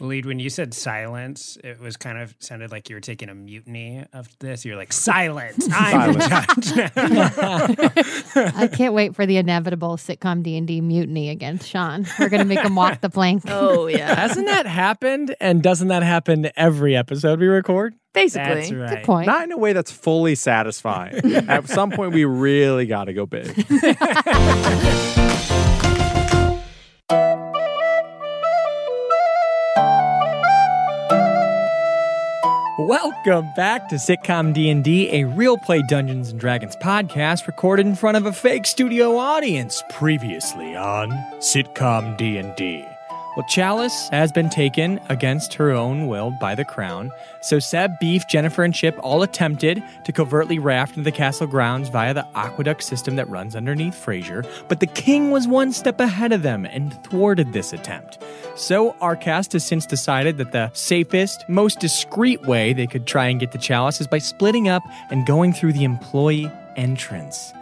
Lead, when you said silence, it was kind of sounded like you were taking a mutiny of this. You're like, silence. I'm the judge. I can't wait for the inevitable sitcom D and D mutiny against Sean. We're gonna make him walk the plank. Oh yeah, Hasn't that happened? And doesn't that happen every episode we record? basically. That's right. Good point. Not in a way that's fully satisfying. At some point, we really got to go big. Welcome back to Sitcom D&D, a real play Dungeons and Dragons podcast recorded in front of a fake studio audience previously on Sitcom D&D. Well, Chalice has been taken against her own will by the crown. So Seb, Beef, Jennifer, and Chip all attempted to covertly raft into the castle grounds via the aqueduct system that runs underneath Fraser, but the king was one step ahead of them and thwarted this attempt. So our cast has since decided that the safest, most discreet way they could try and get to Chalice is by splitting up and going through the employee entrance.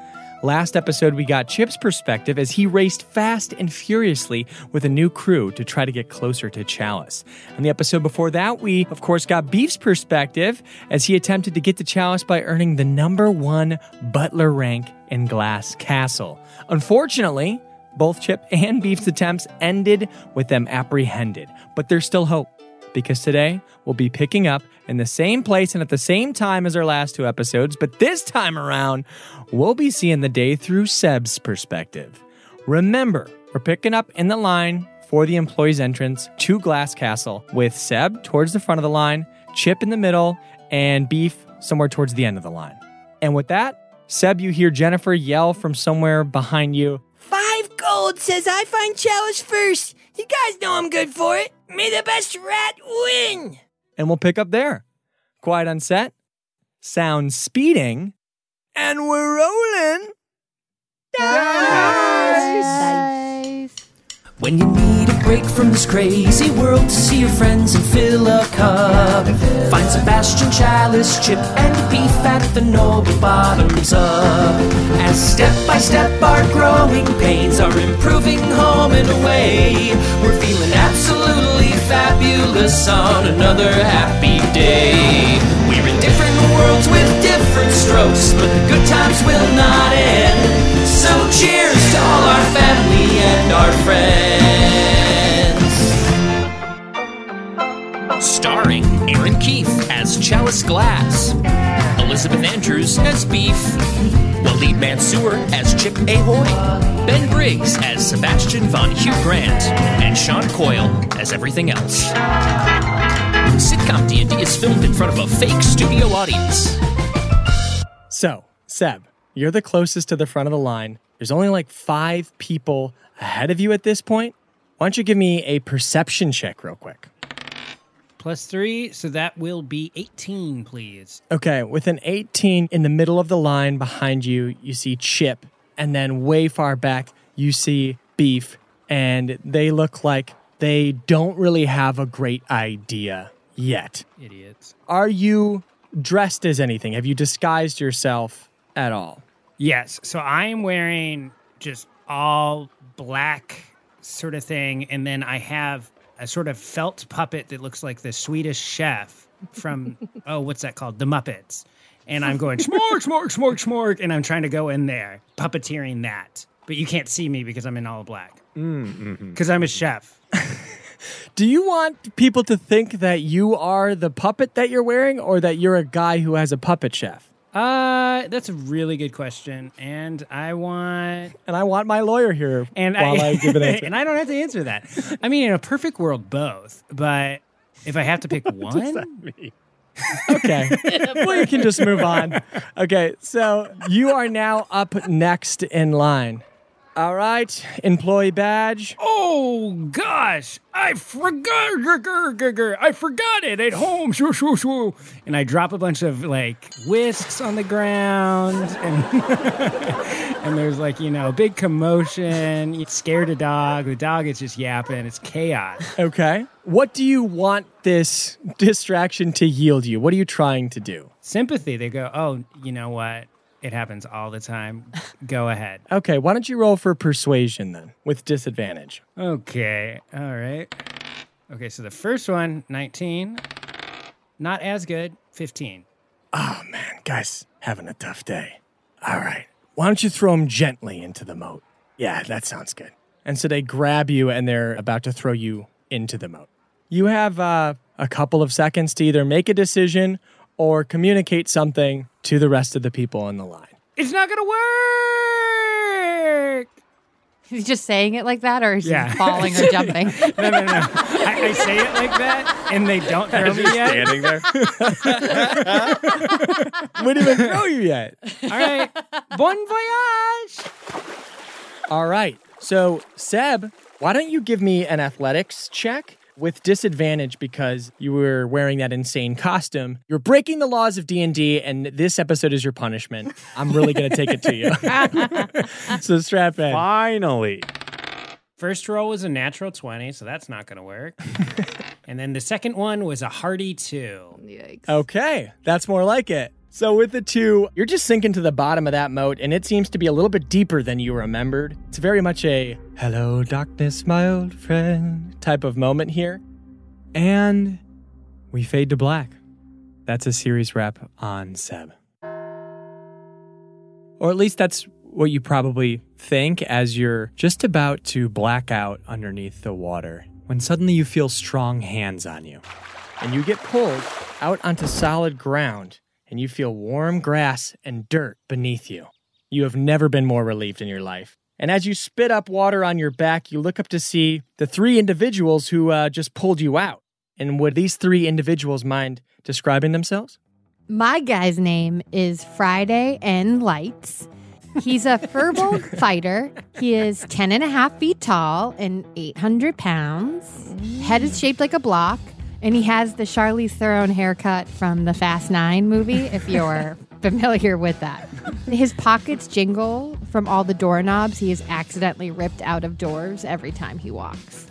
Last episode, we got Chip's perspective as he raced fast and furiously with a new crew to try to get closer to Chalice. And the episode before that, we, of course, got Beef's perspective as he attempted to get to Chalice by earning the number one butler rank in Glass Castle. Unfortunately, both Chip and Beef's attempts ended with them apprehended, but there's still hope because today we'll be picking up in the same place and at the same time as our last two episodes, but this time around, we'll be seeing the day through Seb's perspective. Remember, we're picking up in the line for the employee's entrance to Glass Castle with Seb towards the front of the line, Chip in the middle, and Beef somewhere towards the end of the line. And with that, Seb, you hear Jennifer yell from somewhere behind you. Five gold says I find Chalice first. You guys know I'm good for it. May the best rat win. And we'll pick up there. Quiet on set, sound speeding, and we're rolling. Nice. When you need a break from this crazy world to see your friends and fill a cup, find Sebastian Chalice, Chip, and Beef at the Noble Bottoms Up. As step by step our growing pains are improving home and away, we're feeling absolutely fabulous on another happy day. We're in different worlds with different strokes, but the good times will not end. So cheers to all our family and our friends. Starring Erin Keif as Chalice Glass, Elizabeth Andrews as Beef, Waleed Mansour as Chip Ahoy, Ben Briggs as Sebastian von Hugh Grant, and Sean Coyle as everything else. Sitcom D&D is filmed in front of a fake studio audience. So, Seb, you're the closest to the front of the line. There's only like five people ahead of you at this point. Why don't you give me a perception check real quick? Plus three, so that will be 18, please. Okay, with an 18 in the middle of the line behind you, you see Chip, and then way far back, you see Beef, and they look like they don't really have a great idea yet. Idiots. Are you dressed as anything? Have you disguised yourself at all? Yes, so I'm wearing just all black sort of thing, and then I have a sort of felt puppet that looks like the Swedish chef from, oh, what's that called? The Muppets. And I'm going, smork, smork, smork, smork, and I'm trying to go in there, puppeteering that. But you can't see me because I'm in all black. Mm-hmm. Because I'm a chef. Do you want people to think that you are the puppet that you're wearing or that you're a guy who has a puppet chef? Uh, that's a really good question, and I want And I want my lawyer here and while I, give an answer. and I don't have to answer that. I mean, in a perfect world, both. But if I have to pick one, Okay. well, you can just move on. Okay, so you are now up next in line. All right, employee badge. Oh gosh, I forgot. I forgot it at home. Shoo, shoo, shoo. And I drop a bunch of like whisks on the ground, and and there's like you know big commotion. You scared a dog. The dog is just yapping. It's chaos. Okay. What do you want this distraction to yield you? What are you trying to do? Sympathy. They go, oh, you know what? It happens all the time. Go ahead. Okay, why don't you roll for persuasion then with disadvantage? Okay. All right. Okay, so the first one, 19. Not as good, 15. Oh man, guys, having a tough day. All right. Why don't you throw him gently into the moat? Yeah, that sounds good. And so they grab you and they're about to throw you into the moat. You have uh, a couple of seconds to either make a decision or communicate something to the rest of the people in the line. It's not going to work. He's just saying it like that, or is Yeah. he falling or jumping? No, no, no. I, I say it like that, and they don't throw me yet. Standing there. We didn't even throw you yet. All right. Bon voyage. All right. So, Seb, why don't you give me an athletics check with disadvantage because you were wearing that insane costume. You're breaking the laws of D&D and this episode is your punishment. I'm really going to take it to you. so strap in. Finally. First roll was a natural 20, so that's not going to work. and then the second one was a hearty 2. Yikes. Okay, that's more like it. So with the two, you're just sinking to the bottom of that moat, and it seems to be a little bit deeper than you remembered. It's very much a hello, darkness, my old friend type of moment here. And we fade to black. That's a series wrap on Seb. Or at least that's what you probably think as you're just about to black out underneath the water when suddenly you feel strong hands on you and you get pulled out onto solid ground and you feel warm grass and dirt beneath you. You have never been more relieved in your life. And as you spit up water on your back, you look up to see the three individuals who uh, just pulled you out. And would these three individuals mind describing themselves? My guy's name is Friday N. Lights. He's a firbolg fighter. He is 10 and a half feet tall and 800 pounds. Head is shaped like a block. And he has the Charlize Theron haircut from the Fast Nine movie, if you're familiar with that. His pockets jingle from all the doorknobs he has accidentally ripped out of doors every time he walks.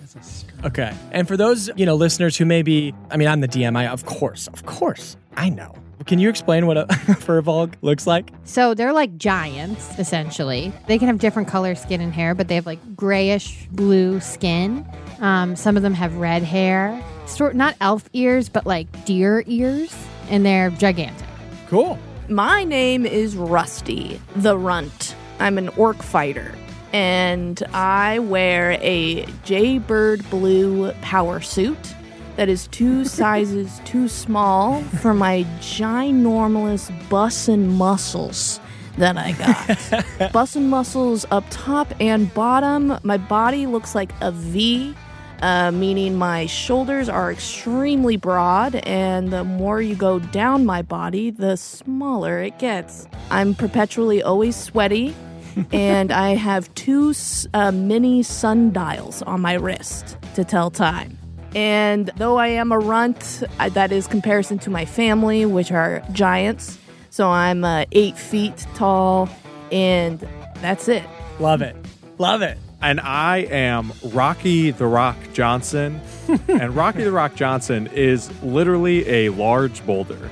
Okay. And for those, you know, listeners who may be, I mean, I'm the DM. I, of course, of course, I know. Can you explain what a firbolg looks like? So they're like giants, essentially. They can have different color skin and hair, but they have like grayish blue skin. Um, some of them have red hair, sort not elf ears, but like deer ears, and they're gigantic. Cool. My name is Rusty the Runt. I'm an orc fighter, and I wear a Jaybird blue power suit that is two sizes too small for my ginormous bussin' muscles that I got. bussin' muscles up top and bottom. My body looks like a V. Uh, meaning my shoulders are extremely broad, and the more you go down my body, the smaller it gets. I'm perpetually always sweaty, and I have two uh, mini sundials on my wrist to tell time. And though I am a runt, I, that is comparison to my family, which are giants. So I'm uh, eight feet tall, and that's it. Love it. Love it. And I am Rocky the Rock Johnson. and Rocky the Rock Johnson is literally a large boulder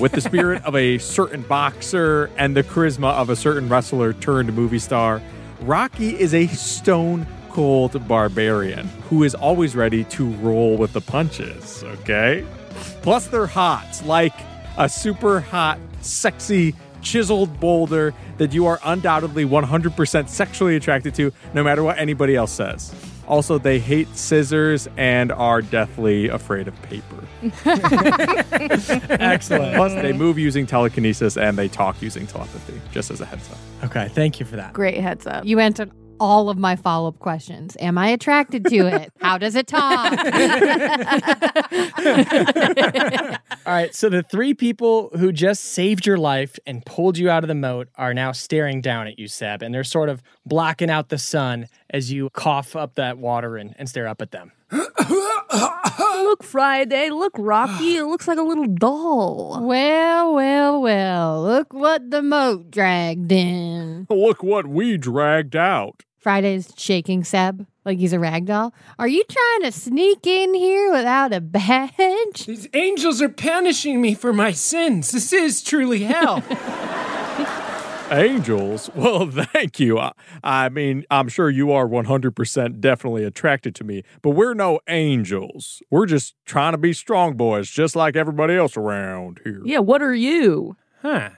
with the spirit of a certain boxer and the charisma of a certain wrestler turned movie star. Rocky is a stone cold barbarian who is always ready to roll with the punches, okay? Plus, they're hot, like a super hot, sexy, chiseled boulder that you are undoubtedly 100% sexually attracted to, no matter what anybody else says. Also, they hate scissors and are deathly afraid of paper. Excellent. Plus, they move using telekinesis and they talk using telepathy, just as a heads up. Okay, thank you for that. Great heads up. You answered all of my follow up questions. Am I attracted to it? How does it talk? All right, so the three people who just saved your life and pulled you out of the moat are now staring down at you, Seb, and they're sort of blocking out the sun as you cough up that water and, and stare up at them. Look, Friday. Look, Rocky. It looks like a little doll. well, well, well. Look what the moat dragged in. Look what we dragged out. Friday's shaking Seb like he's a rag doll. Are you trying to sneak in here without a badge? These angels are punishing me for my sins. This is truly hell. Angels? Well, thank you. I, I mean, I'm sure you are 100% definitely attracted to me, but we're no angels. We're just trying to be strong boys, just like everybody else around here. Yeah, what are you? huh.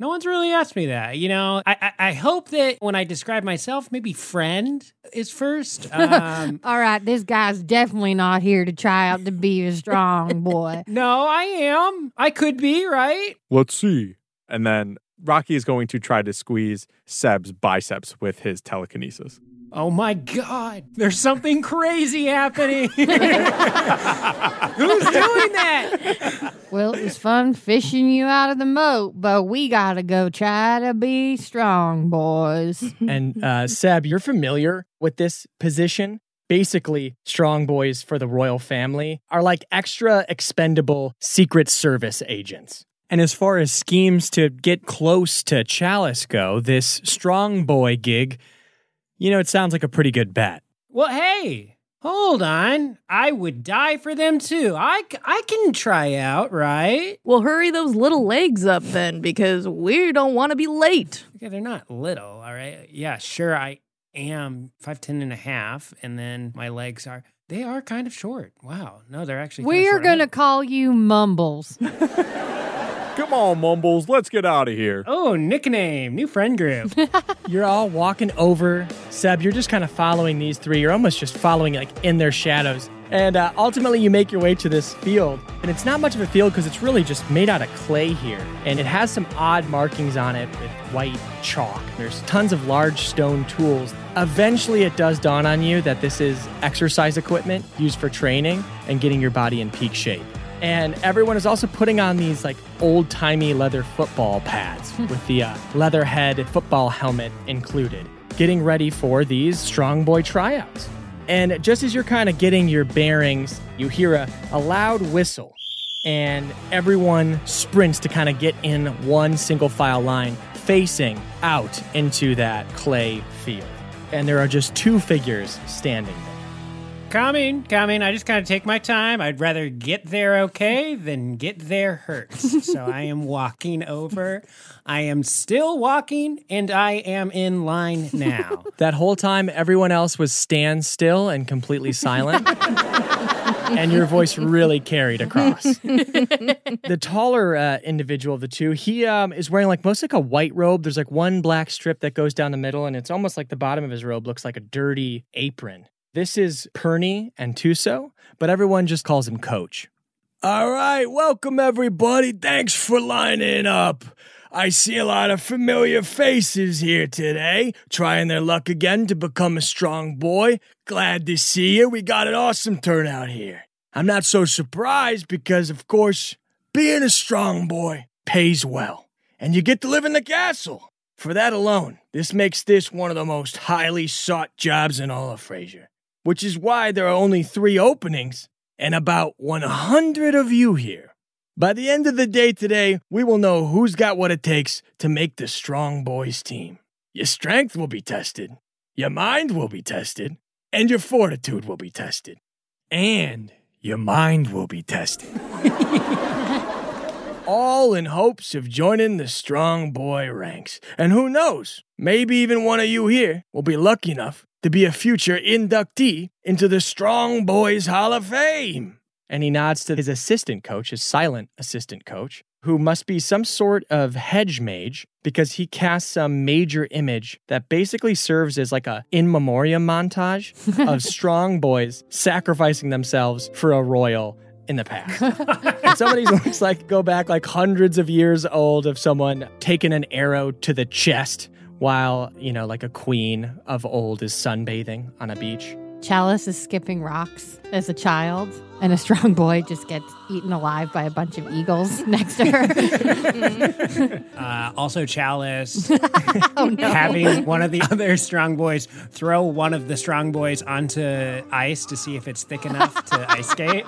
No one's really asked me that. You know, I, I, I hope that when I describe myself, maybe friend is first. Um, All right, this guy's definitely not here to try out to be a strong boy. no, I am. I could be, right? Let's see. And then Rocky is going to try to squeeze Seb's biceps with his telekinesis. Oh my God, there's something crazy happening. Who's doing that? Well, it was fun fishing you out of the moat, but we gotta go try to be strong boys. And uh, Seb, you're familiar with this position. Basically, strong boys for the royal family are like extra expendable Secret Service agents. And as far as schemes to get close to Chalice go, this strong boy gig, you know, it sounds like a pretty good bet. Well, hey, hold on. I would die for them too. I, I can try out, right? Well, hurry those little legs up then, because we don't want to be late. Okay, they're not little, all right? Yeah, sure, I am 5'10 and a half, and then my legs are, they are kind of short. Wow. No, they're actually We're gonna call you Mumbles. Come on, Mumbles, let's get out of here. Oh, nickname, new friend group. You're all walking over. Seb, you're just kind of following these three. You're almost just following like in their shadows. And uh, ultimately, you make your way to this field. And it's not much of a field because it's really just made out of clay here. And it has some odd markings on it with white chalk. There's tons of large stone tools. Eventually, it does dawn on you that this is exercise equipment used for training and getting your body in peak shape. And everyone is also putting on these like old timey leather football pads with the uh, leather head football helmet included, getting ready for these strong boy tryouts. And just as you're kind of getting your bearings, you hear a, a loud whistle, and everyone sprints to kind of get in one single file line facing out into that clay field. And there are just two figures standing there. Coming, coming. I just kind of take my time. I'd rather get there okay than get there hurt. so I am walking over. I am still walking, and I am in line now. That whole time, everyone else was stand still and completely silent. and your voice really carried across. the taller uh, individual of the two, he um, is wearing like most like a white robe. There's like one black strip that goes down the middle, and it's almost like the bottom of his robe looks like a dirty apron. This is Perny and Tuso, but everyone just calls him Coach. All right, welcome everybody. Thanks for lining up. I see a lot of familiar faces here today, trying their luck again to become a strong boy. Glad to see you. We got an awesome turnout here. I'm not so surprised because, of course, being a strong boy pays well, and you get to live in the castle. For that alone, this makes this one of the most highly sought jobs in all of Frasier, which is why there are only three openings and about 100 of you here. By the end of the day today, we will know who's got what it takes to make the Strong Boys team. Your strength will be tested, your mind will be tested, and your fortitude will be tested. And your mind will be tested. All in hopes of joining the Strong Boy ranks. And who knows, maybe even one of you here will be lucky enough to be a future inductee into the Strong Boys Hall of Fame. And he nods to his assistant coach, his silent assistant coach, who must be some sort of hedge mage because he casts some major image that basically serves as like a in memoriam montage of strong boys sacrificing themselves for a royal in the past. and some of these looks like go back like hundreds of years old of someone taking an arrow to the chest while, you know, like a queen of old is sunbathing on a beach. Chalice is skipping rocks as a child, and a strong boy just gets eaten alive by a bunch of eagles next to her. Uh, also, Chalice oh no. having one of the other strong boys throw one of the strong boys onto ice to see if it's thick enough to ice skate.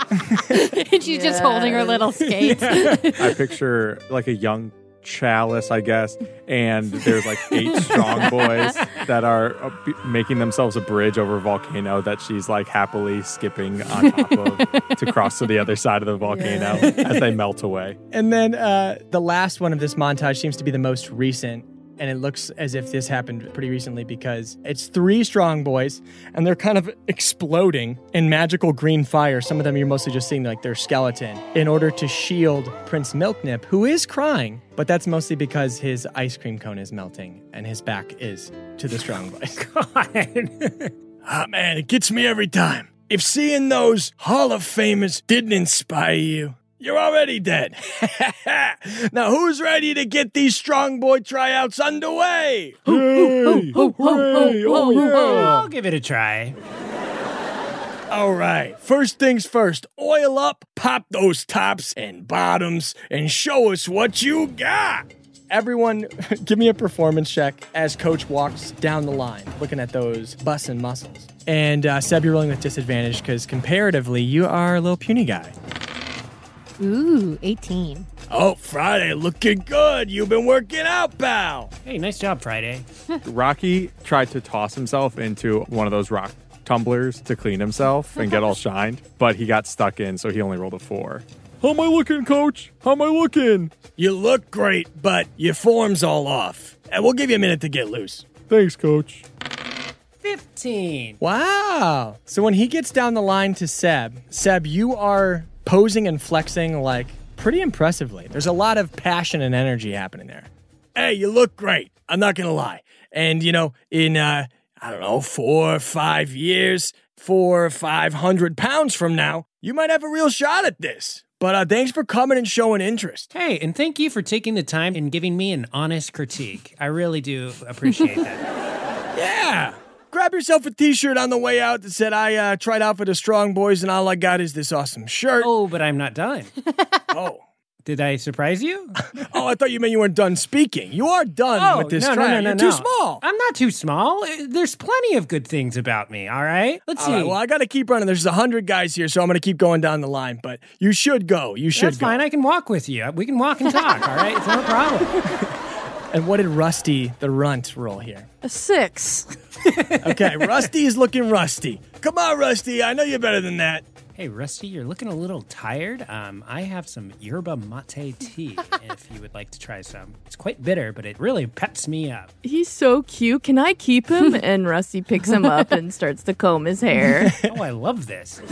and she's just holding her little skates. I picture like a young chalice, I guess, and there's like eight strong boys that are uh, making themselves a bridge over a volcano that she's like happily skipping on top of to cross to the other side of the volcano as they melt away. And then uh, the last one of this montage seems to be the most recent. And it looks as if this happened pretty recently because it's three strong boys and they're kind of exploding in magical green fire. Some of them you're mostly just seeing like their skeleton in order to shield Prince Milknip, who is crying, but that's mostly because his ice cream cone is melting and his back is to the strong boys. God. Ah, man, it gets me every time. If seeing those Hall of Famers didn't inspire you, you're already dead. now, who's ready to get these strong boy tryouts underway? I'll give it a try. All right, first things first, oil up, pop those tops and bottoms, and show us what you got. Everyone, give me a performance check as coach walks down the line, looking at those busts and muscles. And uh, Seb, you're rolling with disadvantage because comparatively, you are a little puny guy. Ooh, 18. Oh, Friday, looking good. You've been working out, pal. Hey, nice job, Friday. Rocky tried to toss himself into one of those rock tumblers to clean himself and get all shined, but he got stuck in, so he only rolled a four. How am I looking, coach? How am I looking? You look great, but your form's all off. And we'll give you a minute to get loose. Thanks, coach. 15. Wow. So when he gets down the line to Seb, Seb, you are posing and flexing like pretty impressively. There's a lot of passion and energy happening there. Hey, you look great. I'm not going to lie. And, you know, in, uh, I don't know, four or five years, four or five hundred pounds from now, you might have a real shot at this. But uh, thanks for coming and showing interest. Hey, and thank you for taking the time and giving me an honest critique. I really do appreciate that. Yeah. Grab yourself a t-shirt on the way out that said, I uh, tried out for the Strong Boys and all I got is this awesome shirt. Oh, but I'm not done. Oh. Did I surprise you? Oh, I thought you meant you weren't done speaking. You are done Oh, with this no, no, no, no, You're no. too small. I'm not too small. Uh, There's plenty of good things about me, all right? Let's All see. right, well, I got to keep running. There's a hundred guys here, so I'm going to keep going down the line. But you should go. You should That's go. fine. I can walk with you. We can walk and talk, all right? It's no problem. And what did Rusty the Runt roll here? A six. Okay, Rusty is looking rusty. Come on, Rusty. I know you're better than that. Hey, Rusty, you're looking a little tired. Um, I have some yerba mate tea if you would like to try some. It's quite bitter, but it really peps me up. He's so cute. Can I keep him? And Rusty picks him up and starts to comb his hair. Oh, I love this.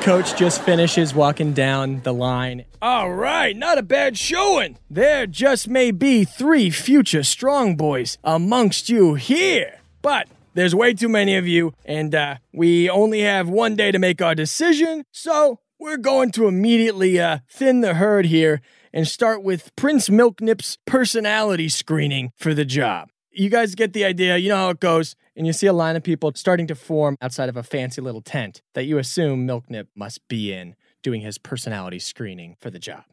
Coach just finishes walking down the line. All right, not a bad showing. There just may be three future strong boys amongst you here. But there's way too many of you, and uh, we only have one day to make our decision, so we're going to immediately uh, thin the herd here and start with Prince Milknip's personality screening for the job. You guys get the idea, you know how it goes, and you see a line of people starting to form outside of a fancy little tent that you assume Milknip must be in doing his personality screening for the job.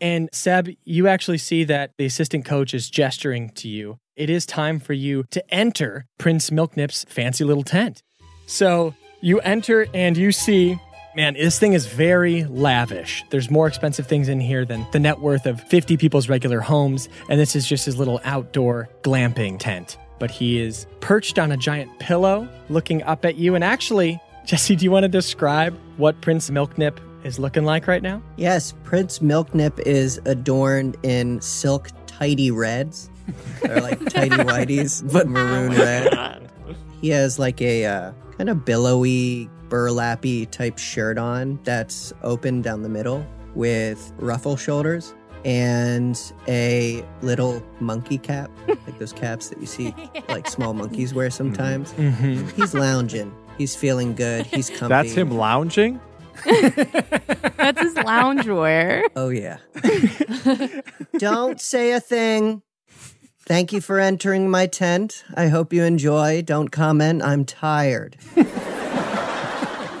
And Seb, you actually see that the assistant coach is gesturing to you. It is time for you to enter Prince Milknip's fancy little tent. So you enter and you see, man, this thing is very lavish. There's more expensive things in here than the net worth of 50 people's regular homes. And this is just his little outdoor glamping tent. But he is perched on a giant pillow looking up at you. And actually, Jesse, do you want to describe what Prince Milknip is looking like right now? Yes, Prince Milknip is adorned in silk tidy reds. They're like tidy whities, but maroon red. He has like a uh, kind of billowy, burlappy type shirt on that's open down the middle with ruffle shoulders and a little monkey cap, like those caps that you see like small monkeys wear sometimes. Mm-hmm. He's lounging. He's feeling good. He's comfy. That's him lounging? That's his loungewear. Oh yeah. Don't say a thing. Thank you for entering my tent. I hope you enjoy. Don't comment. I'm tired.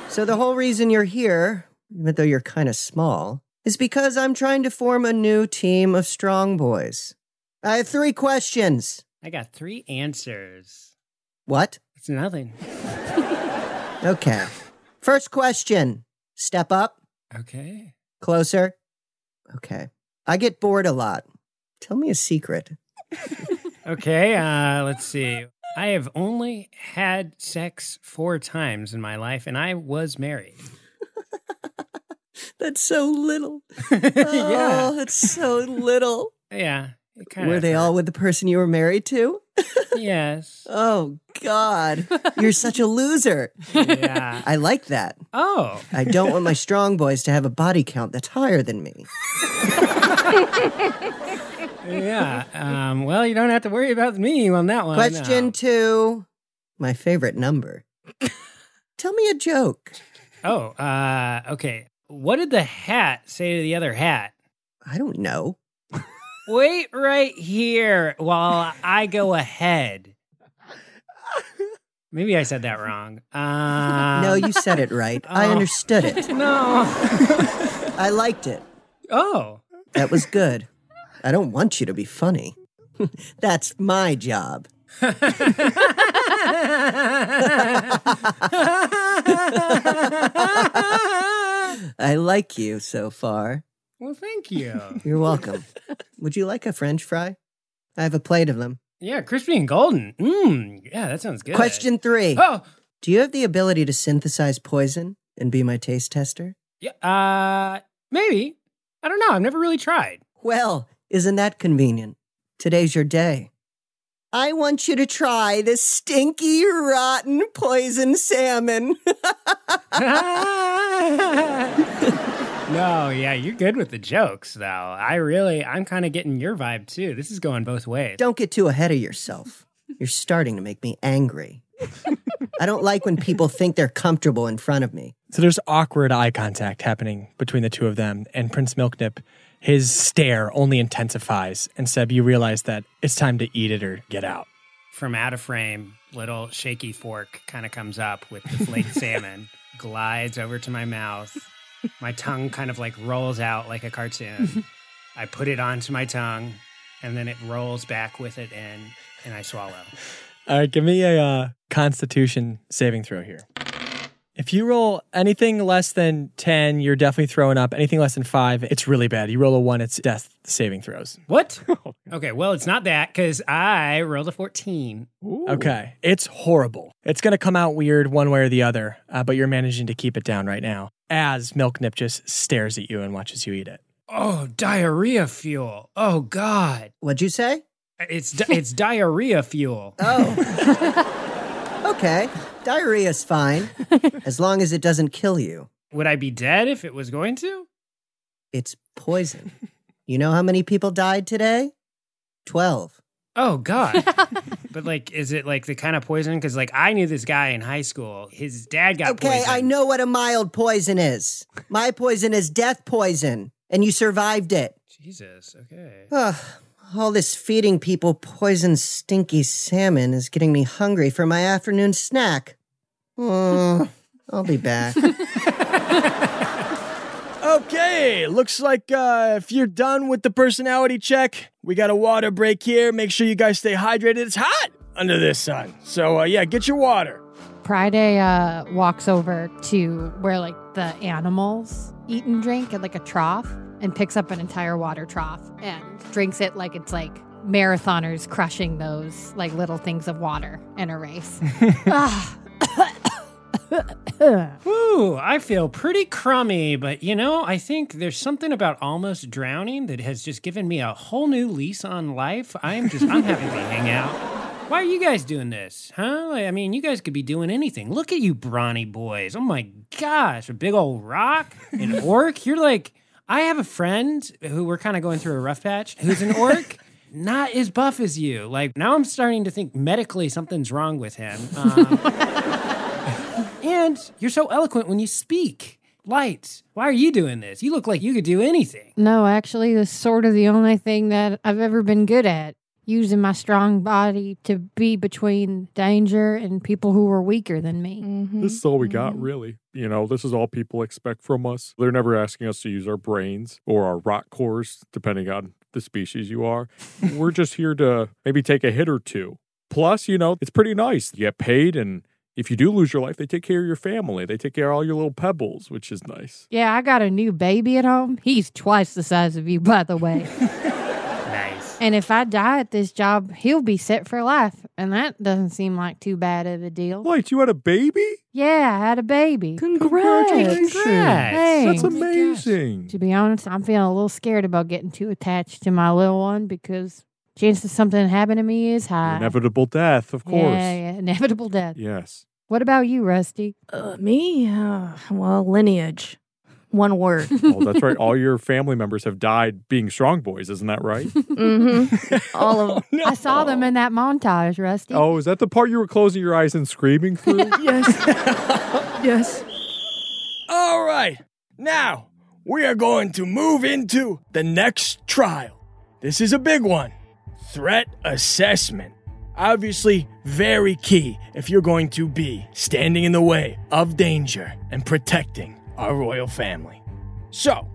so, the whole reason you're here, even though you're kind of small, is because I'm trying to form a new team of strong boys. I have three questions. I got three answers. What? It's nothing. Okay. First question Step up, Okay. closer. Okay. I get bored a lot. Tell me a secret. Okay, uh, let's see. I have only had sex four times in my life, and I was married. That's so little. yeah. Oh, that's so little. Yeah. it kinda Were they all with the person you were married to? Yes. Oh, God. You're such a loser. Yeah. I like that. Oh. I don't want my strong boys to have a body count that's higher than me. Yeah. Um, well, you don't have to worry about me on that one. Question no. two my favorite number. Tell me a joke. Oh, uh, okay. What did the hat say to the other hat? I don't know. Wait right here while I go ahead. Maybe I said that wrong. Um, no, you said it right. I oh. understood it. No. I liked it. Oh. That was good. I don't want you to be funny. That's my job. I like you so far. well, thank you. You're welcome. Would you like a french fry? I have a plate of them. Yeah, crispy and golden. Mmm. Yeah, that sounds good. Question three Oh. Do you have the ability to synthesize poison and be my taste tester? Yeah. Uh, maybe. I don't know. I've never really tried. Well, isn't that convenient? Today's your day. I want you to try this stinky, rotten poison salmon. no, yeah, you're good with the jokes, though. I really, I'm kind of getting your vibe too. This is going both ways. Don't get too ahead of yourself. You're starting to make me angry. I don't like when people think they're comfortable in front of me. So there's awkward eye contact happening between the two of them, and Prince Milknip, his stare only intensifies. And Seb, you realize that it's time to eat it or get out. From out of frame, little shaky fork kind of comes up with the flaked salmon, glides over to my mouth. My tongue kind of like rolls out like a cartoon. I put it onto my tongue, and then it rolls back with it in, and I swallow. All right, give me a uh, Constitution saving throw here. If you roll anything less than 10, you're definitely throwing up. Anything less than five, it's really bad. You roll a one, it's death saving throws. What? Okay, well, it's not that because I rolled a 14. Okay. It's horrible. It's going to come out weird one way or the other, uh, but you're managing to keep it down right now as Milknip just stares at you and watches you eat it. Oh, diarrhea fuel. Oh, God. What'd you say? It's, di- it's diarrhea fuel. Oh. okay. Diarrhea's fine, as long as it doesn't kill you. Would I be dead if it was going to? It's poison. You know how many people died today? 12. Oh God! but like, is it like the kind of poison? Because like, I knew this guy in high school. His dad got Okay, poisoned. I know what a mild poison is. My poison is death poison, and you survived it. Jesus. Okay. Ugh, all this feeding people poison stinky salmon is getting me hungry for my afternoon snack. Oh, I'll be back. Okay, looks like uh, if you're done with the personality check, we got a water break here. Make sure you guys stay hydrated. It's hot under this sun. So, uh, yeah, get your water. Friday uh, walks over to where like the animals eat and drink at like a trough and picks up an entire water trough and drinks it like it's like marathoners crushing those like little things of water in a race. Ah. Ooh, I feel pretty crummy, but you know, I think there's something about almost drowning that has just given me a whole new lease on life. I'm just, I'm happy to hang out. Why are you guys doing this, huh? I mean, you guys could be doing anything. Look at you, brawny boys. Oh my gosh, a big old rock, an orc. You're like, I have a friend who we're kind of going through a rough patch who's an orc. Not as buff as you. Like now, I'm starting to think medically something's wrong with him. Um, and you're so eloquent when you speak. Lights, why are you doing this? You look like you could do anything. no, actually, this is sort of the only thing that I've ever been good at. Using my strong body to be between danger and people who were weaker than me. Mm-hmm. This is all we got, really. You know, this is all people expect from us. They're never asking us to use our brains or our rock cores, depending on the species you are. We're just here to maybe take a hit or two. Plus, you know, it's pretty nice. You get paid, and if you do lose your life, they take care of your family. They take care of all your little pebbles, which is nice. Yeah, I got a new baby at home. He's twice the size of you, by the way. Nice. and if I die at this job, he'll be set for life. And that doesn't seem like too bad of a deal. Wait, you had a baby? Yeah, I had a baby. Congrats. Congrats. Thanks. That's amazing. To be honest, I'm feeling a little scared about getting too attached to my little one because chances something happen to me is high. Inevitable death, of course. Yeah, yeah, inevitable death. Yes. What about you, Rusty? Uh, me? Uh, well, lineage. One word. Oh, that's right. All your family members have died being strong boys, isn't that right? mm-hmm. All of them. I saw them in that montage, Rusty. Oh, is that the part you were closing your eyes and screaming through? Yes. yes. All right. Now, we are going to move into the next trial. This is a big one threat assessment. Obviously, very key if you're going to be standing in the way of danger and protecting our royal family. So,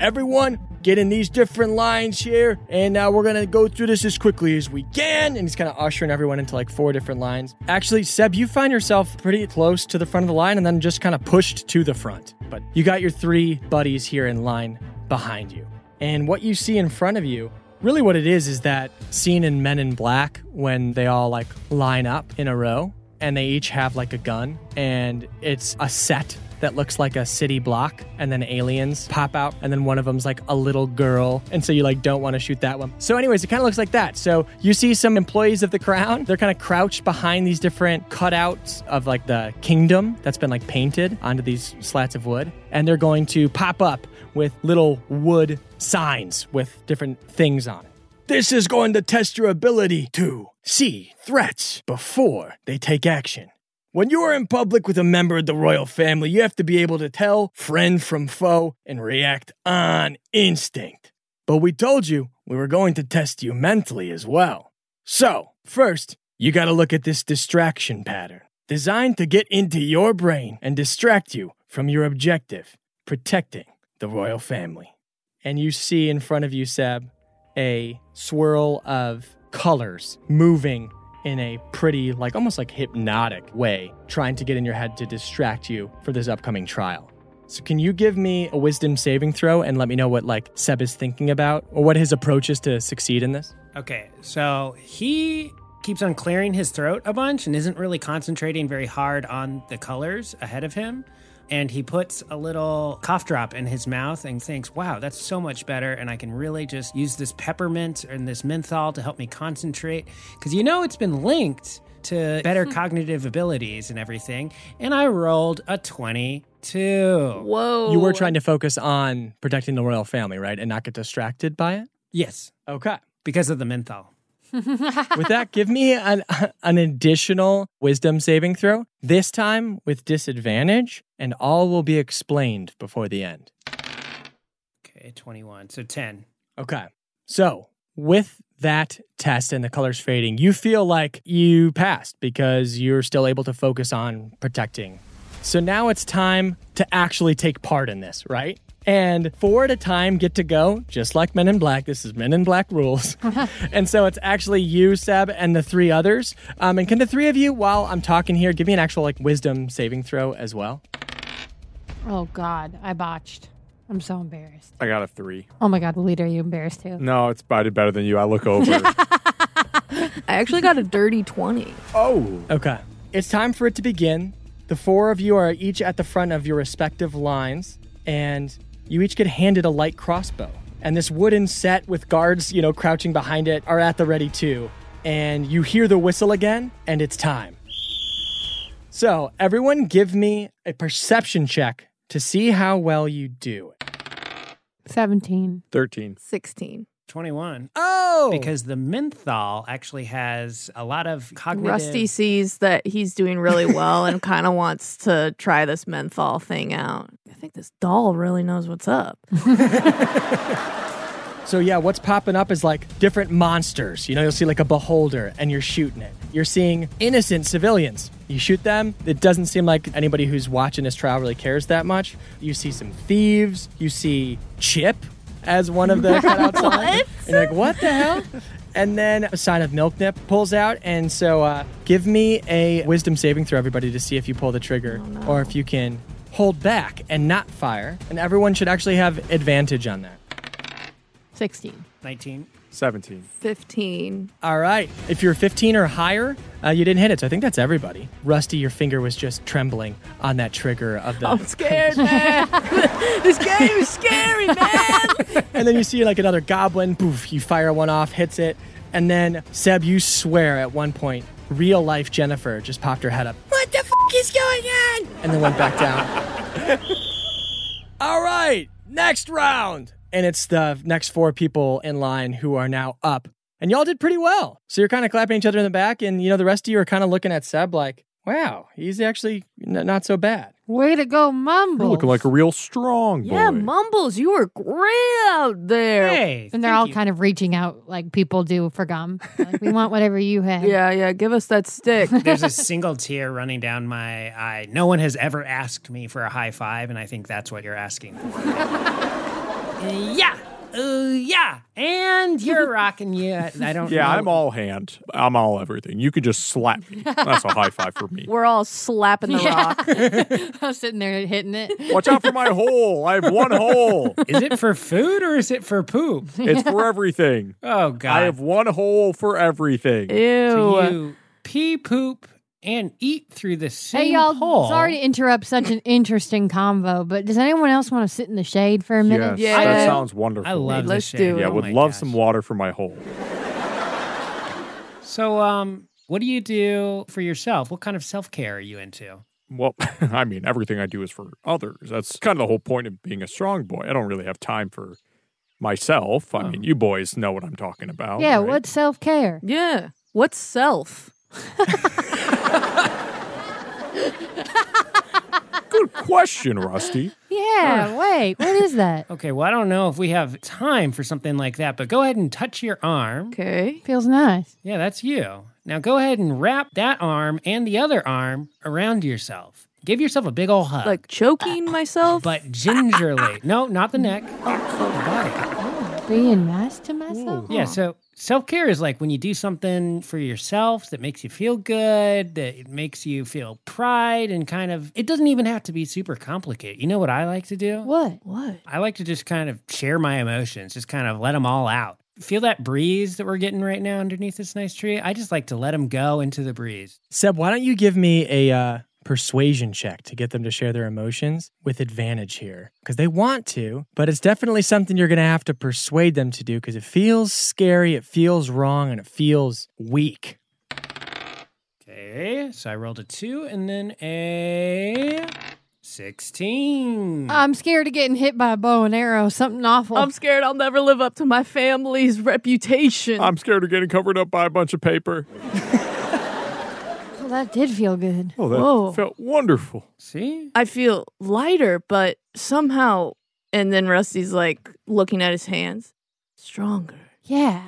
everyone, get in these different lines here, and uh, we're gonna go through this as quickly as we can. And he's kind of ushering everyone into like four different lines. Actually, Seb, you find yourself pretty close to the front of the line and then just kind of pushed to the front. But you got your three buddies here in line behind you. And what you see in front of you, really what it is, is that scene in Men in Black when they all like line up in a row and they each have like a gun and it's a set that looks like a city block and then aliens pop out and then one of them's like a little girl and so you like don't want to shoot that one. So anyways it kind of looks like that. So you see some employees of the crown? They're kind of crouched behind these different cutouts of like the kingdom that's been like painted onto these slats of wood and they're going to pop up with little wood signs with different things on it. This is going to test your ability to see threats before they take action when you are in public with a member of the royal family, you have to be able to tell friend from foe and react on instinct. But we told you we were going to test you mentally as well. So, first, you gotta look at this distraction pattern, designed to get into your brain and distract you from your objective, protecting the royal family. And you see in front of you, Seb, a swirl of colors moving in a pretty, like almost like hypnotic way, trying to get in your head to distract you for this upcoming trial. So, can you give me a wisdom saving throw and let me know what like Seb is thinking about or what his approach is to succeed in this? Okay, so he keeps on clearing his throat a bunch and isn't really concentrating very hard on the colors ahead of him. And he puts a little cough drop in his mouth and thinks, wow, that's so much better. And I can really just use this peppermint and this menthol to help me concentrate. Because you know, it's been linked to better cognitive abilities and everything. And I rolled a 22. Whoa. You were trying to focus on protecting the royal family, right? And not get distracted by it? Yes, Okay. because of the menthol. With that, give me an, an additional wisdom saving throw, this time with disadvantage, and all will be explained before the end. Okay, 21. So 10. Okay. So, with that test and the colors fading, you feel like you passed because you're still able to focus on protecting. So now it's time to actually take part in this, right? And four at a time get to go, just like Men in Black. This is Men in Black rules. and so it's actually you, Seb, and the three others. Um, and can the three of you, while I'm talking here, give me an actual like wisdom saving throw as well? Oh God, I botched. I'm so embarrassed. I got a three. Oh my God, the Leader, are you embarrassed too? No, it's I did better than you. I look over. I actually got a dirty 20. oh. Okay. It's time for it to begin. The four of you are each at the front of your respective lines, and you each get handed a light crossbow. And this wooden set with guards, you know, crouching behind it are at the ready too. And you hear the whistle again, and it's time. So, everyone give me a perception check to see how well you do. 17. 13. 16. 21. Oh! Because the menthol actually has a lot of cognitive. Rusty sees that he's doing really well and kind of wants to try this menthol thing out. I think this doll really knows what's up. So yeah, what's popping up is like different monsters. You know, you'll see like a beholder and you're shooting it. You're seeing innocent civilians. You shoot them. It doesn't seem like anybody who's watching this trial really cares that much. You see some thieves. You see Chip as one of the cutouts. it. And you're like, what the hell? And then a sign of Milknip pulls out. And so uh, give me a wisdom saving throw, everybody, to see if you pull the trigger or if you can hold back and not fire. And everyone should actually have advantage on that. 16. 19. 17. 15. All right. If you're 15 or higher, uh, you didn't hit it. So I think that's everybody. Rusty, your finger was just trembling on that trigger of the. I'm scared, man. this game is scary, man. and then you see like another goblin. Poof! You fire one off, hits it, and then Seb, you swear at one point, real life Jennifer just popped her head up. What the f- is going on? And then went back down. All right, next round. And it's the next four people in line who are now up. And y'all did pretty well. So you're kind of clapping each other in the back. And, you know, the rest of you are kind of looking at Seb like, wow, he's actually n- not so bad. Way to go, Mumbles. You're looking like a real strong boy. yeah, Mumbles, you were great out there. Hey. and they're all kind of reaching out like people do for gum. Like, we want whatever you have. Yeah, yeah. Give us that stick. There's a single tear running down my eye. No one has ever asked me for a high five, and I think that's what you're asking for. Yeah. Uh, yeah. And you're rocking you. I don't Yeah, know. I'm all hand. I'm all everything. You could just slap me. That's a high five for me. We're all slapping the rock. I was sitting there hitting it. Watch out for my hole. I have one hole. Is it for food or is it for poop? It's for everything. Oh, God. I have one hole for everything. Ew. So you pee, poop, and eat through the same Hey, y'all, hole. sorry to interrupt such an interesting convo, but does anyone else want to sit in the shade for a minute? Yes, Yeah. that sounds wonderful. I love Let's this shade. do it. Yeah, Oh would love gosh. some water for my hole. So, um, what do you do for yourself? What kind of self care are you into? Well, I mean, everything I do is for others. That's kind of the whole point of being a strong boy. I don't really have time for myself. I mean, you boys know what I'm talking about. Yeah, right? what's self care? Yeah. What's self? Good question, Rusty. Yeah, wait, what is that? Okay, well, I don't know if we have time for something like that, but go ahead and touch your arm. Okay. Feels nice. Yeah, that's you. Now go ahead and wrap that arm and the other arm around yourself. Give yourself a big ol' hug. Like choking myself? but gingerly. no, not the neck. Oh, oh. The body. Being nice to myself. Yeah, so self care is like when you do something for yourself that makes you feel good, that it makes you feel pride, and kind of, it doesn't even have to be super complicated. You know what I like to do? What? what? I like to just kind of share my emotions, just kind of let them all out. Feel that breeze that we're getting right now underneath this nice tree? I just like to let them go into the breeze. Seb, why don't you give me a uh, persuasion check to get them to share their emotions with advantage here? Because they want to, but it's definitely something you're going to have to persuade them to do because it feels scary, it feels wrong, and it feels weak. Okay, so I rolled a two and then a 16. I'm scared of getting hit by a bow and arrow. Something awful. I'm scared I'll never live up to my family's reputation. I'm scared of getting covered up by a bunch of paper. Oh, that did feel good. Oh, that Whoa. felt wonderful. See? I feel lighter, but somehow. And then Rusty's like looking at his hands. Stronger. Yeah.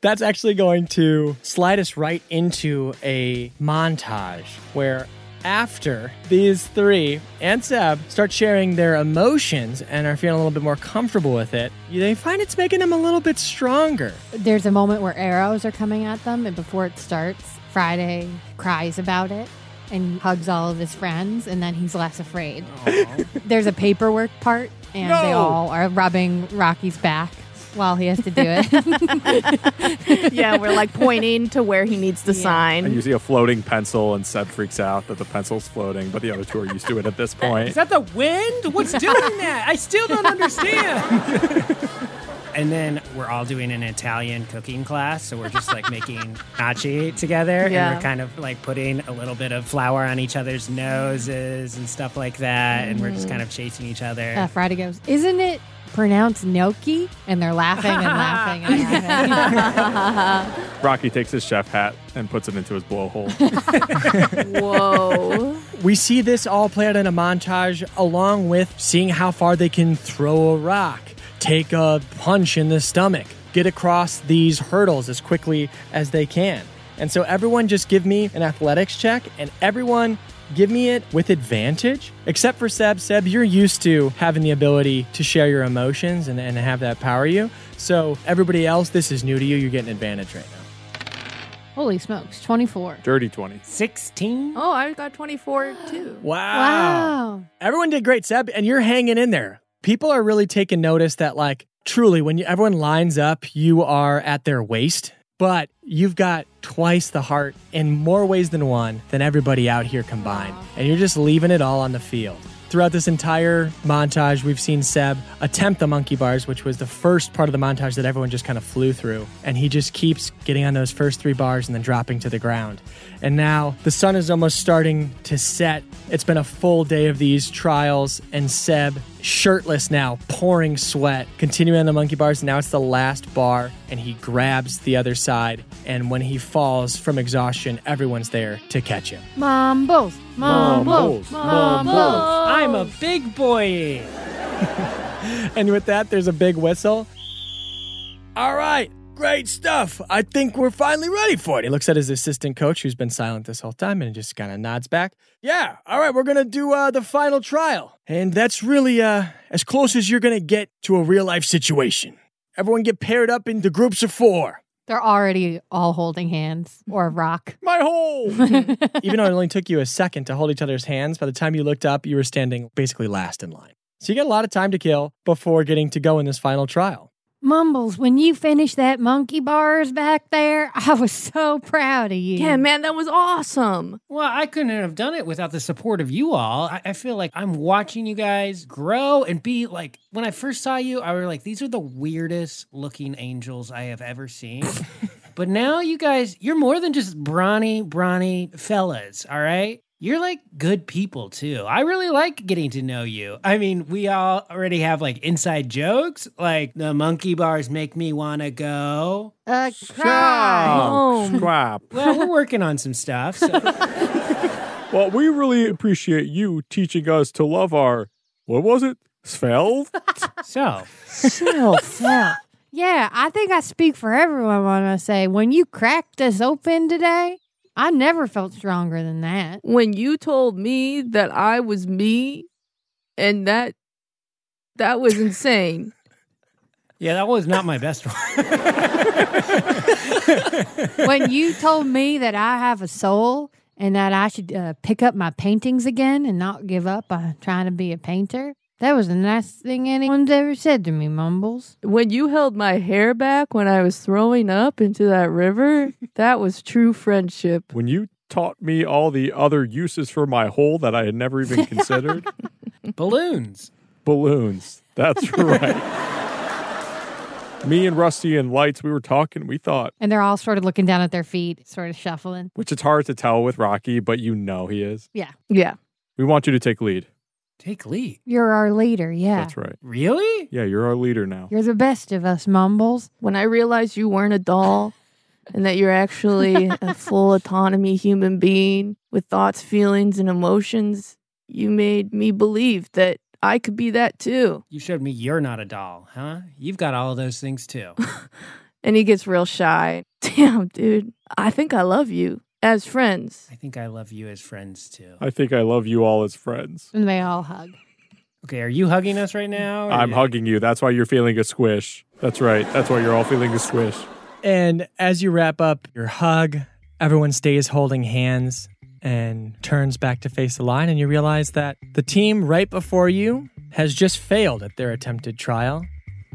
That's actually going to slide us right into a montage where after these three and Seb start sharing their emotions and are feeling a little bit more comfortable with it, they find it's making them a little bit stronger. There's a moment where arrows are coming at them, and before it starts, Friday cries about it and hugs all of his friends, and then he's less afraid. There's a paperwork part, and they all are rubbing Rocky's back while he has to do it. yeah, we're like pointing to where he needs to sign. And sign. you see a floating pencil, and Seb freaks out that the pencil's floating, but the other two are used to it at this point. Is that the wind? What's doing that? I still don't understand. and then we're all doing an Italian cooking class. So we're just like making gnocchi together. Yeah. And we're kind of like putting a little bit of flour on each other's noses and stuff like that. And we're just kind of chasing each other. uh, Friday goes, Isn't it pronounced gnocchi? And they're laughing and laughing and laughing. Rocky takes his chef hat and puts it into his blowhole. Whoa. We see this all play out in a montage along with seeing how far they can throw a rock, take a punch in the stomach, get across these hurdles as quickly as they can. And so everyone just give me an athletics check and everyone give me it with advantage. Except for Seb. Seb, you're used to having the ability to share your emotions and, and have that power you. So everybody else, this is new to you. You're getting advantage right now. Holy smokes, 24. Dirty 20. 16. Oh, I got 24 too. Wow. Wow. Everyone did great, Seb, and you're hanging in there. People are really taking notice that, like, truly, when you, everyone lines up, you are at their waist, but you've got twice the heart in more ways than one than everybody out here combined. And you're just leaving it all on the field. Throughout this entire montage, we've seen Seb attempt the monkey bars, which was the first part of the montage that everyone just kind of flew through. And he just keeps getting on those first three bars and then dropping to the ground. And now the sun is almost starting to set. It's been a full day of these trials, and Seb, shirtless now, pouring sweat, continuing on the monkey bars. Now it's the last bar, and he grabs the other side. And when he falls from exhaustion, everyone's there to catch him. Mumbles. Mumbles. Mumbles. I'm a big boy. And with that, there's a big whistle. All right, great stuff. I think we're finally ready for it. He looks at his assistant coach, who's been silent this whole time, and just kind of nods back. Yeah, all right, we're gonna do uh, the final trial. And that's really uh, as close as you're gonna get to a real life situation. Everyone get paired up into groups of four. They're already all holding hands or a rock. My hole! Even though it only took you a second to hold each other's hands, by the time you looked up, you were standing basically last in line. So you got a lot of time to kill before getting to go in this final trial. Mumbles, when you finished that monkey bars back there, I was so proud of you. Yeah, man, that was awesome. Well, I couldn't have done it without the support of you all. I, I feel like I'm watching you guys grow and be like, when I first saw you, I was like, these are the weirdest looking angels I have ever seen. but now you guys, you're more than just brawny, brawny fellas, all right? You're like good people too. I really like getting to know you. I mean, we all already have like inside jokes, like the monkey bars make me want to go. Uh, cry. home. Scrap. Well, we're working on some stuff. So. Well, we really appreciate you teaching us to love our, what was it? Svelte? so. Self. Yeah. Yeah, I think I speak for everyone when I say when you cracked us open today, I never felt stronger than that. When you told me that I was me and that that was insane. Yeah, that was not my best one. when you told me that I have a soul and that I should uh, pick up my paintings again and not give up on trying to be a painter, that was the nicest thing anyone's ever said to me, Mumbles. When you held my hair back when I was throwing up into that river, that was true friendship. when you taught me all the other uses for my hole that I had never even considered, Balloons. balloons. That's right. Me and Rusty and Lights, we were talking. We thought, And they're all sort of looking down at their feet, sort of shuffling. which it's hard to tell with Rocky, but you know he is. Yeah. Yeah. We want you to take lead. Take lead. You're our leader, yeah. That's right. Really? Yeah, you're our leader now. You're the best of us, Mumbles. When I realized you weren't a doll and that you're actually a full autonomy human being with thoughts, feelings, and emotions, you made me believe that I could be that too. You showed me you're not a doll, huh? You've got all of those things too. And he gets real shy. Damn, dude. I think I love you as friends. I think I love you as friends too. I think I love you all as friends. And they all hug. Okay, are you hugging us right now? I'm you- hugging you. That's why you're feeling a squish. That's right. That's why you're all feeling a squish. And as you wrap up your hug, everyone stays holding hands and turns back to face the line, and you realize that the team right before you has just failed at their attempted trial.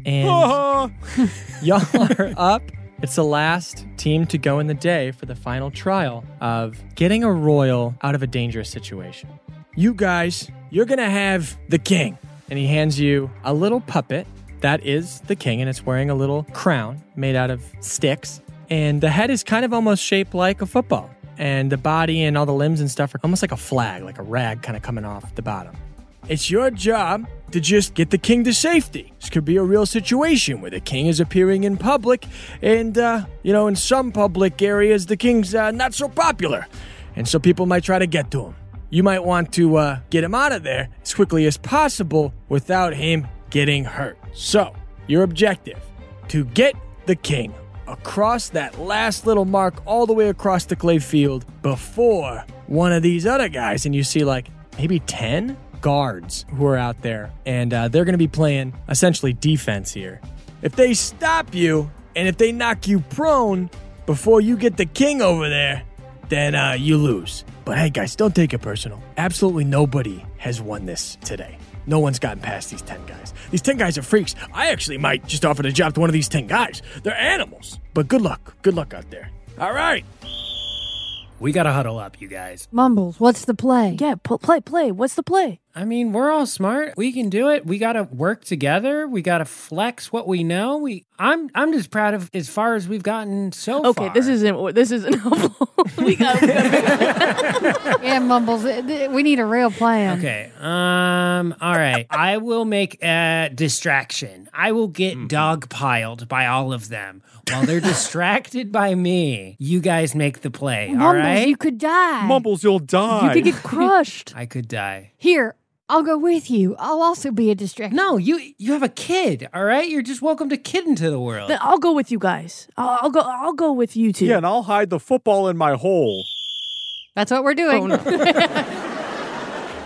And y'all are up. It's the last team to go in the day for the final trial of getting a royal out of a dangerous situation. You guys, you're gonna have the king. And he hands you a little puppet that is the king, and it's wearing a little crown made out of sticks. And the head is kind of almost shaped like a football. And the body and all the limbs and stuff are almost like a flag, like a rag kind of coming off the bottom. It's your job to just get the king to safety. This could be a real situation where the king is appearing in public, and, uh, you know, in some public areas, the king's uh, not so popular, and so people might try to get to him. You might want to uh, get him out of there as quickly as possible without him getting hurt. So, your objective to get the king across that last little mark all the way across the clay field before one of these other guys. And you see like maybe 10 guards who are out there, and uh, they're going to be playing essentially defense here. If they stop you and if they knock you prone before you get the king over there, then uh, you lose. But hey, guys, don't take it personal. Absolutely nobody has won this today. No one's gotten past these 10 guys. These 10 guys are freaks. I actually might just offer the job to one of these 10 guys. They're animals. But good luck. Good luck out there. All right. We gotta huddle up, you guys. Mumbles, what's the play? Yeah, pl- play, play. What's the play? I mean, we're all smart. We can do it. We gotta work together. We gotta flex what we know. We, I'm, I'm just proud of as far as we've gotten so Okay, far. Okay, this isn't. This isn't helpful. we got. We got yeah, Mumbles, th- th- we need a real plan. Okay. Um. All right. I will make a distraction. I will get dog dogpiled by all of them while they're distracted by me. You guys make the play. all Mumbles, right. you could die. Mumbles, you'll die. you could get crushed. I could die. Here, I'll go with you. I'll also be a distraction. No, you you have a kid. All right. You're just welcome to kid into the world. Then I'll go with you guys. I'll, I'll go. I'll go with you two. yeah, and I'll hide the football in my hole. That's what we're doing. Oh,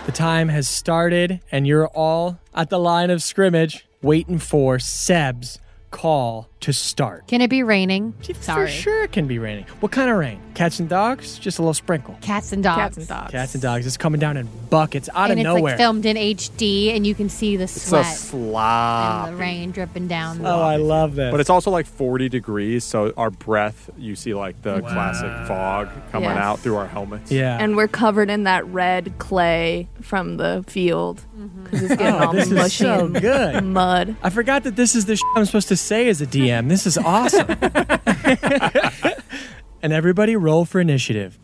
The time has started, and you're all at the line of scrimmage waiting for Seb's call to start. Can it be raining? Sorry. For sure it can be raining. What kind of rain? Cats and dogs? Just a little sprinkle. Cats and dogs. Cats and dogs. Cats and dogs. It's coming down in buckets out and of it's nowhere. like filmed in HD, and you can see the sweat It's a sweat slop. and the rain dripping down. oh, I love this. But it's also like 40 degrees, so our breath, you see like the classic fog coming Yes. out through our helmets. yeah. And we're covered in that red clay from the field mm-hmm. because it's getting Oh, all this is mushy so and good. mud. I forgot that this is the sh- I'm supposed to say as a DM. This is awesome. and everybody roll for initiative.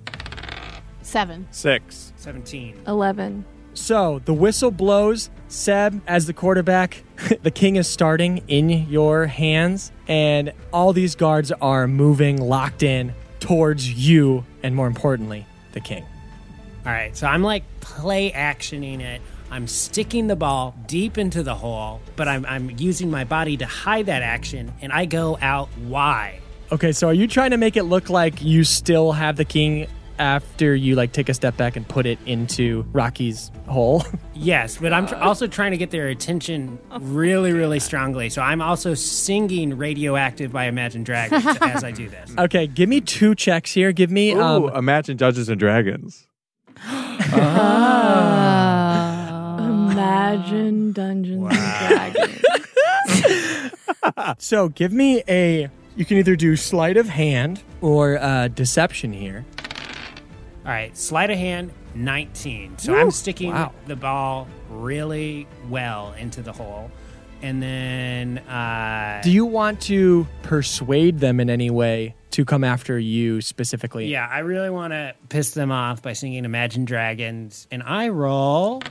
Seven. Six. Seventeen. Eleven. So the whistle blows. Seb, as the quarterback, the king is starting in your hands, and all these guards are moving locked in towards you, and more importantly, the king. All right, so I'm like play actioning it. I'm sticking the ball deep into the hole, but I'm, I'm using my body to hide that action, and I go out wide. Okay, so are you trying to make it look like you still have the king after you like take a step back and put it into Rocky's hole? Yes, but I'm tr- also trying to get their attention really, really strongly. So I'm also singing "Radioactive" by Imagine Dragons as I do this. okay, give me two checks here. Give me Ooh, um imagine Dungeons and Dragons. Imagine Dungeons and Dragons. so give me a you can either do sleight of hand or uh, deception here. All right, sleight of hand, 19. So I'm sticking Wow. the ball really well into the hole. And then, uh, Do you want to persuade them in any way to come after you specifically? yeah, I really want to piss them off by singing Imagine Dragons. And I roll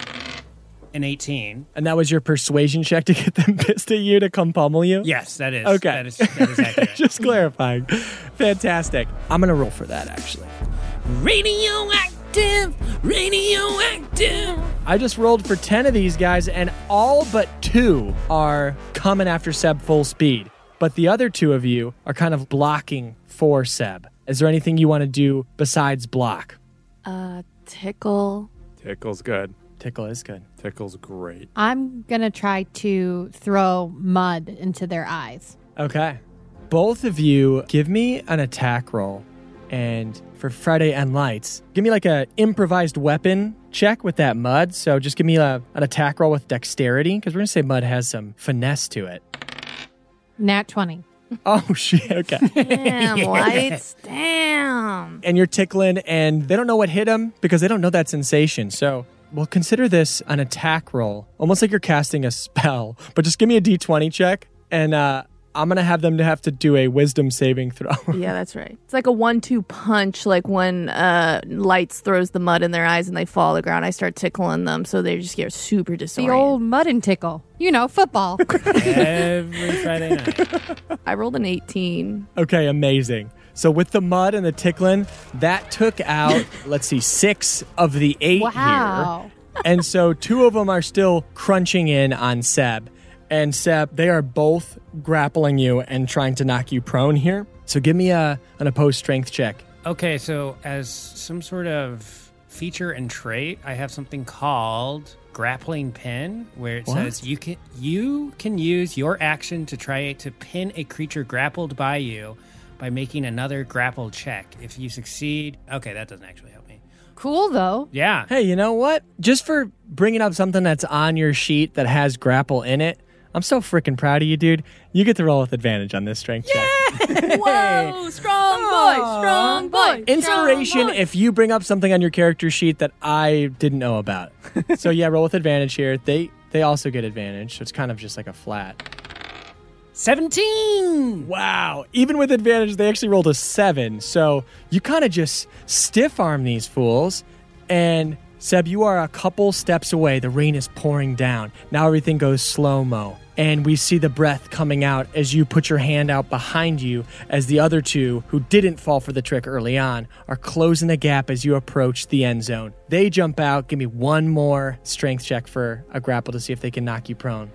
an 18. And that was your persuasion check to get them pissed at you to come pummel you? Yes, that is. Okay. That is, that is accurate. Just clarifying. Fantastic. I'm going to roll for that actually. radioactive, radioactive. I just rolled for 10 of these guys, and all but two are coming after Seb full speed. But the other two of you are kind of blocking for Seb. Is there anything you want to do besides block? Uh, tickle. Tickle's good. Tickle is good. Tickle's great. I'm gonna try to throw mud into their eyes. Okay. Both of you give me an attack roll. And for Friday and Lights, give me like a improvised weapon check with that mud. So just give me a, an attack roll with dexterity because we're going to say mud has some finesse to it. Nat twenty. Oh, shit. Okay. Damn, lights. Damn. and you're tickling, and they don't know what hit them because they don't know that sensation. So we'll consider this an attack roll, almost like you're casting a spell. But just give me a d20 check, and uh, I'm gonna have them to have to do a wisdom saving throw. Yeah, that's right. It's like a one-two punch, like when uh, lights throws the mud in their eyes and they fall to the ground. I start tickling them, so they just get super The disoriented. old mud and tickle. You know, football. Every Friday night. I rolled an eighteen. okay, amazing. So with the mud and the tickling, that took out let's see six of the eight wow. here, and so two of them are still crunching in on Seb. and Seb, they are both grappling you and trying to knock you prone here. So give me a an opposed strength check. Okay, so as some sort of feature and trait, I have something called grappling pin, where it What? says you can you can use your action to try to pin a creature grappled by you by making another grapple check. If you succeed, okay, that doesn't actually help me. Cool though. Yeah. Hey, you know what? Just for bringing up something that's on your sheet that has grapple in it, I'm so freaking proud of you, dude. You get to roll with advantage on this strength check. Whoa, strong boy, strong boy. Inspiration strong boy. if you bring up something on your character sheet that I didn't know about. so yeah, roll with advantage here. They they also get advantage, so it's kind of just like a flat. 17. Wow. Even with advantage, they actually rolled a seven. So you kind of just stiff arm these fools. And Seb, you are a couple steps away. The rain is pouring down. Now everything goes slow mo. And we see the breath coming out as you put your hand out behind you, as the other two, who didn't fall for the trick early on, are closing the gap as you approach the end zone. They jump out. Give me one more strength check for a grapple to see if they can knock you prone.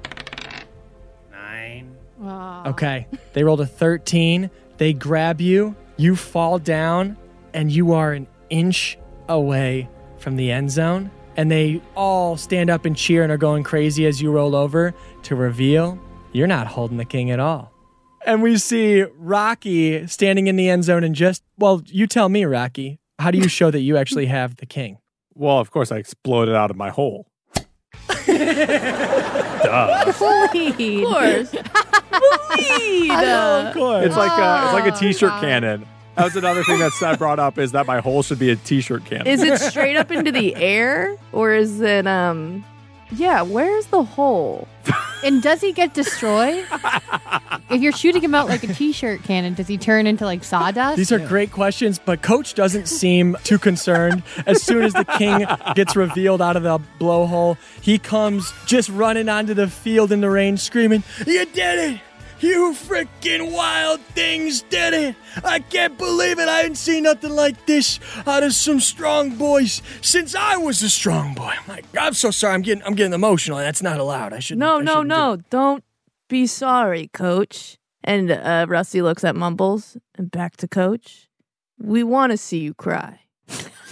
Nine. Okay. They rolled a 13. They grab you. You fall down, and you are an inch away from the end zone. And they all stand up and cheer and are going crazy as you roll over to reveal you're not holding the king at all. And we see Rocky standing in the end zone and just, well, you tell me, Rocky, how do you show that you actually have the king? Well, of course, I exploded out of my hole. Duh. Bleed. Of course. Bleed. Of course. It's like a, it's like a Oh, t-shirt wow. cannon. That was another thing that Seth brought up is that my hole should be a t-shirt cannon. Is it straight up into the air or is it um yeah, where's the hole? And does he get destroyed? if you're shooting him out like a t-shirt cannon, does he turn into like sawdust? These are great questions, but Coach doesn't seem too concerned. As soon as the king gets revealed out of the blowhole, he comes just running onto the field in the rain, screaming, You did it! You freaking wild things did it! I can't believe it! I ain't seen nothing like this out of some strong boys since I was a strong boy. My God, I'm so sorry. I'm getting I'm getting emotional. That's not allowed. I should No, I no, shouldn't do- no. Don't be sorry, coach. And uh, Rusty looks at Mumbles and back to coach. We want to see you cry.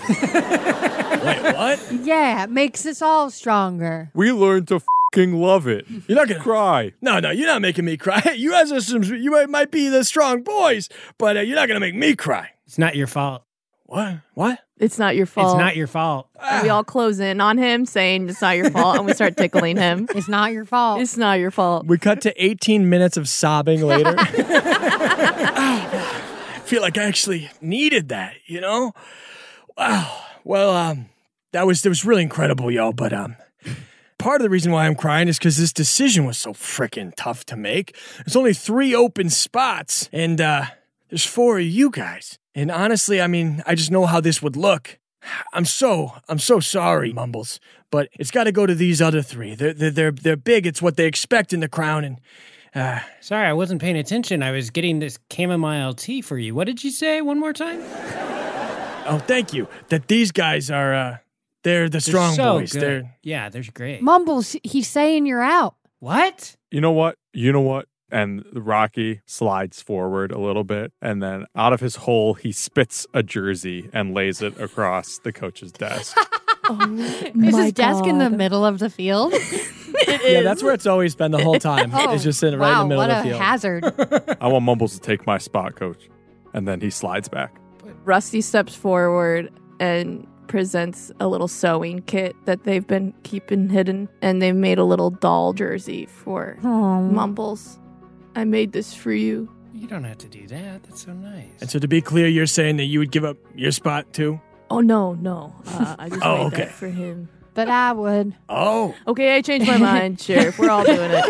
Wait, what? yeah, it makes us all stronger. we learned to fucking love it. You're not gonna Cry. No, no, you're not making me cry. You guys are some. You might, might be the strong boys, but uh, you're not gonna make me cry. It's not your fault. What? What? It's not your fault. It's not your fault. And we all close in on him saying it's not your fault and we start tickling him. It's not your fault. It's not your fault. We cut to 18 minutes of sobbing later. I feel like I actually needed that. You know? Wow. Well, um, that was that was really incredible, y'all. But um, part of the reason why I'm crying is because this decision was so freaking tough to make. There's only three open spots, and uh, there's four of you guys. And honestly, I mean, I just know how this would look. I'm so I'm so sorry, Mumbles, but it's got to go to these other three. They're they're they're, they're big. It's what they expect in the crown, and uh, Sorry, I wasn't paying attention. I was getting this chamomile tea for you. What did you say one more time? oh, thank you. That these guys are uh, they're the They're strong so boys. good. They're Yeah, they're great. Mumbles, he's saying you're out. what? You know what? You know what? And Rocky slides forward a little bit, and then out of his hole, he spits a jersey and lays it across the coach's desk. Oh is his desk in the middle of the field? yeah, that's where it's always been the whole time. Oh, it's just sitting right wow, in the middle what of the a field. hazard. I want Mumbles to take my spot, coach. And then he slides back. Rusty steps forward and presents a little sewing kit that they've been keeping hidden. And they've made a little doll jersey for Oh. Mumbles. I made this for you. You don't have to do that. That's so nice. And so, to be clear, you're saying that you would give up your spot too? Oh, no, no. Uh, I just Oh, made okay. that for him. But I would. Oh, Okay, I changed my mind, Sheriff. We're all doing it.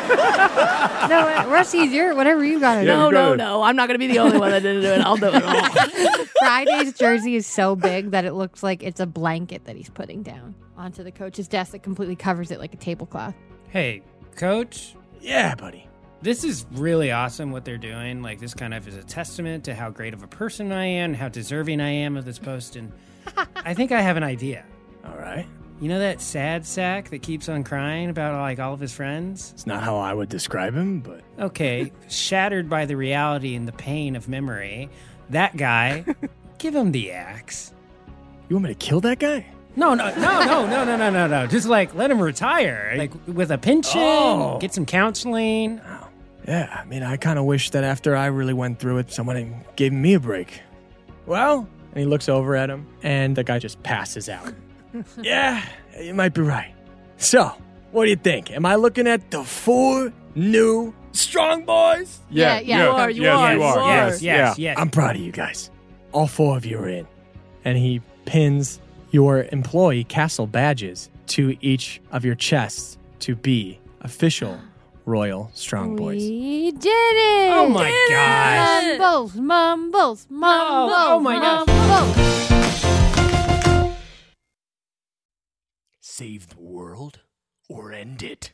No, Rusty's your whatever you gotta Yeah, do. No, you no, gotta- no. I'm not going to be the only one that didn't do it. I'll do it all. Friday's jersey is so big that it looks like it's a blanket that he's putting down onto the coach's desk that completely covers it like a tablecloth. Hey, coach, yeah, buddy. this is really awesome what they're doing. Like, this kind of is a testament to how great of a person I am, how deserving I am of this post. And I think I have an idea. All right. You know that sad sack that keeps on crying about like all of his friends? It's not how I would describe him, but Okay, shattered by the reality and the pain of memory. That guy, give him the axe. you want me to kill that guy? No, no, no, no, no, no, no, no, no. Just like let him retire, like with a pension, Oh. get some counseling. Oh, yeah, I mean, I kind of wish that after I really went through it, someone gave me a break. Well, And he looks over at him, and the guy just passes out. yeah, you might be right. So, what do you think? Am I looking at the four new strong boys? Yeah, yeah, you are, you yes, are, you you are. are. Yes, Yes, yeah. yes. I'm proud of you guys. All four of you are in. and he pins your employee castle badges to each of your chests to be official royal strong boys. We did it! Oh my gosh. Mumbles, mumbles, mumbles. oh my gosh. Save the world or end it.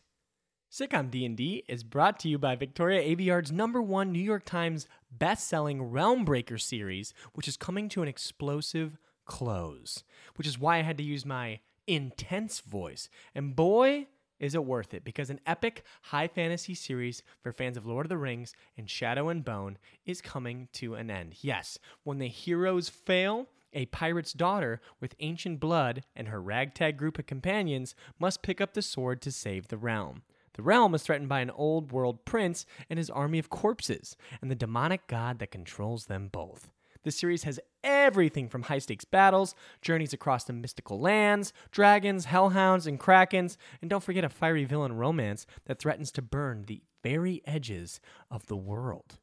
Sitcom D&D is brought to you by Victoria Aveyard's number one New York Times best-selling Realm Breaker series, which is coming to an explosive close, which is why I had to use my intense voice. And boy, is it worth it because an epic high fantasy series for fans of Lord of the Rings and Shadow and Bone is coming to an end. Yes, when the heroes fail, a pirate's daughter with ancient blood and her ragtag group of companions must pick up the sword to save the realm. The realm is threatened by an old world prince and his army of corpses, and the demonic god that controls them both. The series has everything from high stakes battles, journeys across the mystical lands, dragons, hellhounds, and krakens, and don't forget a fiery villain romance that threatens to burn the very edges of the world.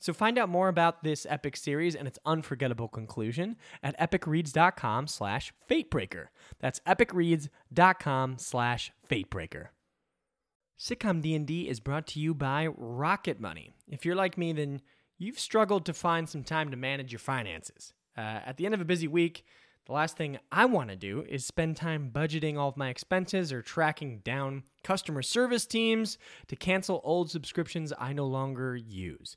So find out more about this epic series and its unforgettable conclusion at epicreads.com slash fatebreaker. That's epicreads.com slash fatebreaker. Sitcom D&D is brought to you by Rocket Money. If you're like me, then you've struggled to find some time to manage your finances. Uh, at the end of a busy week, the last thing I want to do is spend time budgeting all of my expenses or tracking down customer service teams to cancel old subscriptions I no longer use.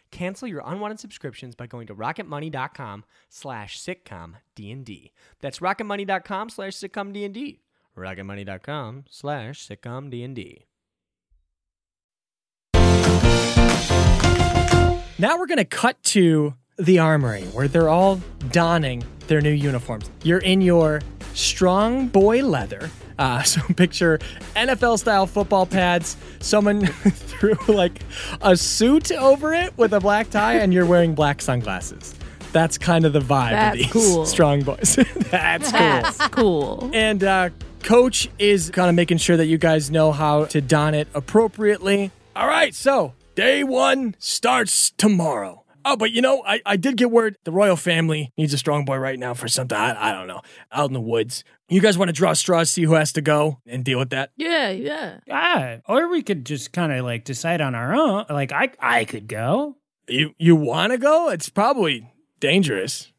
Cancel your unwanted subscriptions by going to rocketmoney.com slash sitcomdnd. That's rocketmoney.com slash sitcomdnd. rocketmoney.com slash sitcomdnd. Now we're going to cut to the armory where they're all donning their new uniforms. You're in your strong boy leather. Uh, so picture NFL style football pads. Someone threw like a suit over it with a black tie, and you're wearing black sunglasses. That's kind of the vibe That's of these cool. strong boys. That's cool. That's cool. And uh, coach is kind of making sure that you guys know how to don it appropriately. All right, so day one starts tomorrow. Oh, but you know, I, I did get word the royal family needs a strong boy right now for something. I, I don't know. Out in the woods. You guys want to draw straws, see who has to go, and deal with that? Yeah, yeah. Ah, or we could just kind of like decide on our own. Like I, I could go. You you want to go? It's probably dangerous.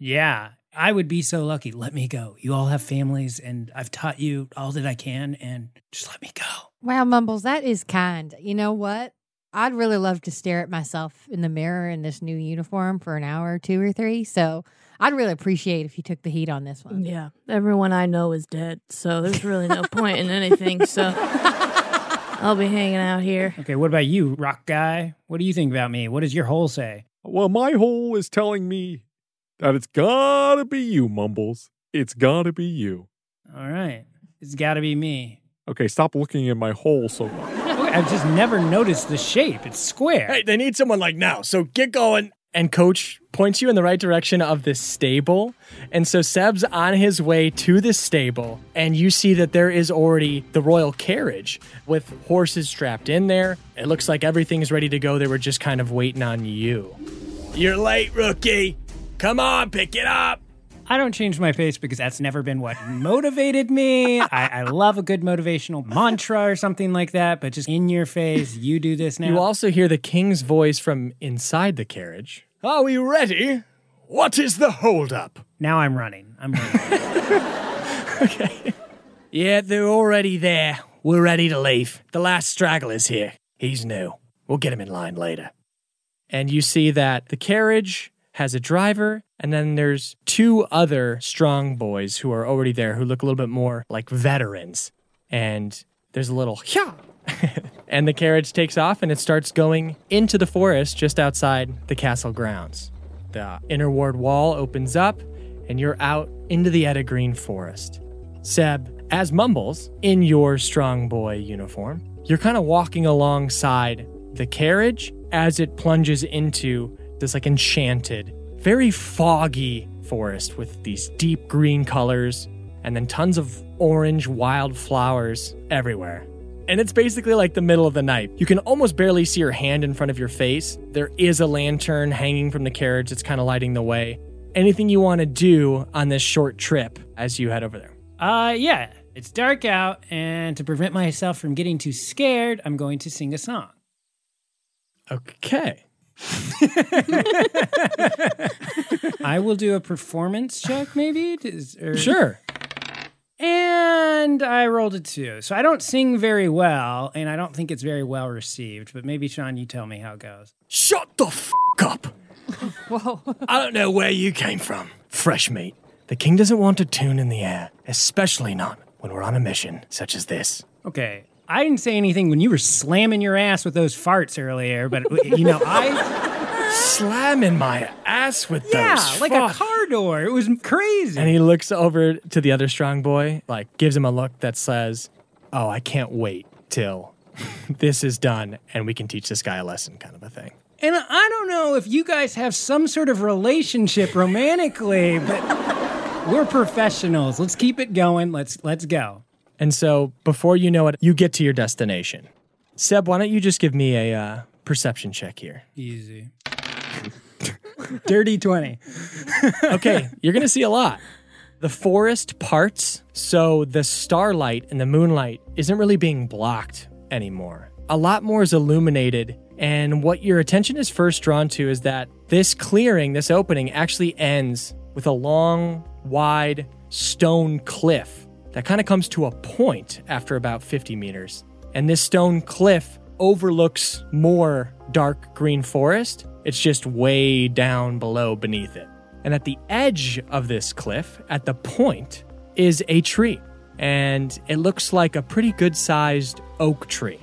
Yeah, I would be so lucky. Let me go. You all have families, and I've taught you all that I can, and just let me go. Wow, Mumbles, that is kind. You know what? I'd really love to stare at myself in the mirror in this new uniform for an hour or two or three. So I'd really appreciate if you took the heat on this one. Yeah. Everyone I know is dead, so there's really no point in anything. So I'll be hanging out here. Okay, what about you, rock guy? What do you think about me? What does your hole say? Well, my hole is telling me that it's gotta be you, Mumbles. It's gotta be you. All right, it's got to be me. Okay, stop looking in my hole so much. I've just never noticed the shape. It's square. Hey, they need someone like now. So get going. and coach points you in the right direction of this stable. And so Seb's on his way to the stable, and you see that there is already the royal carriage with horses strapped in there. It looks like everything's ready to go. They were just kind of waiting on you. You're late, rookie. Come on, pick it up. I don't change my pace because that's never been what motivated me. I, I love a good motivational mantra or something like that, but just in your face, you do this now. You also hear the king's voice from inside the carriage. Are we ready? What is the holdup? now I'm running. I'm running. Okay. Yeah, they're already there. We're ready to leave. The last straggler's here. He's new. We'll get him in line later. and you see that the carriage has a driver and then there's two other strong boys who are already there who look a little bit more like veterans and there's a little yeah and the carriage takes off and it starts going into the forest just outside the castle grounds the inner ward wall opens up and you're out into the Etta Green forest seb as mumbles in your strong boy uniform you're kind of walking alongside the carriage as it plunges into this like enchanted, very foggy forest with these deep green colors and then tons of orange wildflowers everywhere. And it's basically like the middle of the night. You can almost barely see your hand in front of your face. There is a lantern hanging from the carriage that's kind of lighting the way. Anything you want to do on this short trip as you head over there? Uh, yeah, it's dark out, and to prevent myself from getting too scared, I'm going to sing a song. Okay. I will do a performance check, maybe. Does- or- Sure. And I rolled a two. So I don't sing very well, and I don't think it's very well received. But maybe, Sean, you tell me how it goes. Shut the f up. Whoa. I don't know where you came from. Fresh meat. The king doesn't want a tune in the air, especially not when we're on a mission such as this. Okay. I didn't say anything when you were slamming your ass with those farts earlier, but you know, I Slamming my ass with yeah, those like a fuck- car door. It was crazy. And he looks over to the other strong boy, like gives him a look that says, "Oh, I can't wait till this is done and we can teach this guy a lesson," kind of a thing. And I don't know if you guys have some sort of relationship romantically, but we're professionals. Let's keep it going. Let's let's go. And so, before you know it, you get to your destination. Seb, why don't you just give me a uh, perception check here? Easy. Dirty 20. okay, you're going to see a lot. The forest parts, so the starlight and the moonlight isn't really being blocked anymore. A lot more is illuminated, and what your attention is first drawn to is that this clearing, this opening, actually ends with a long, wide stone cliff that kind of comes to a point after about 50 meters. And this stone cliff overlooks more dark green forest. It's just way down below beneath it. And at the edge of this cliff, at the point, is a tree. And it looks like a pretty good sized oak tree.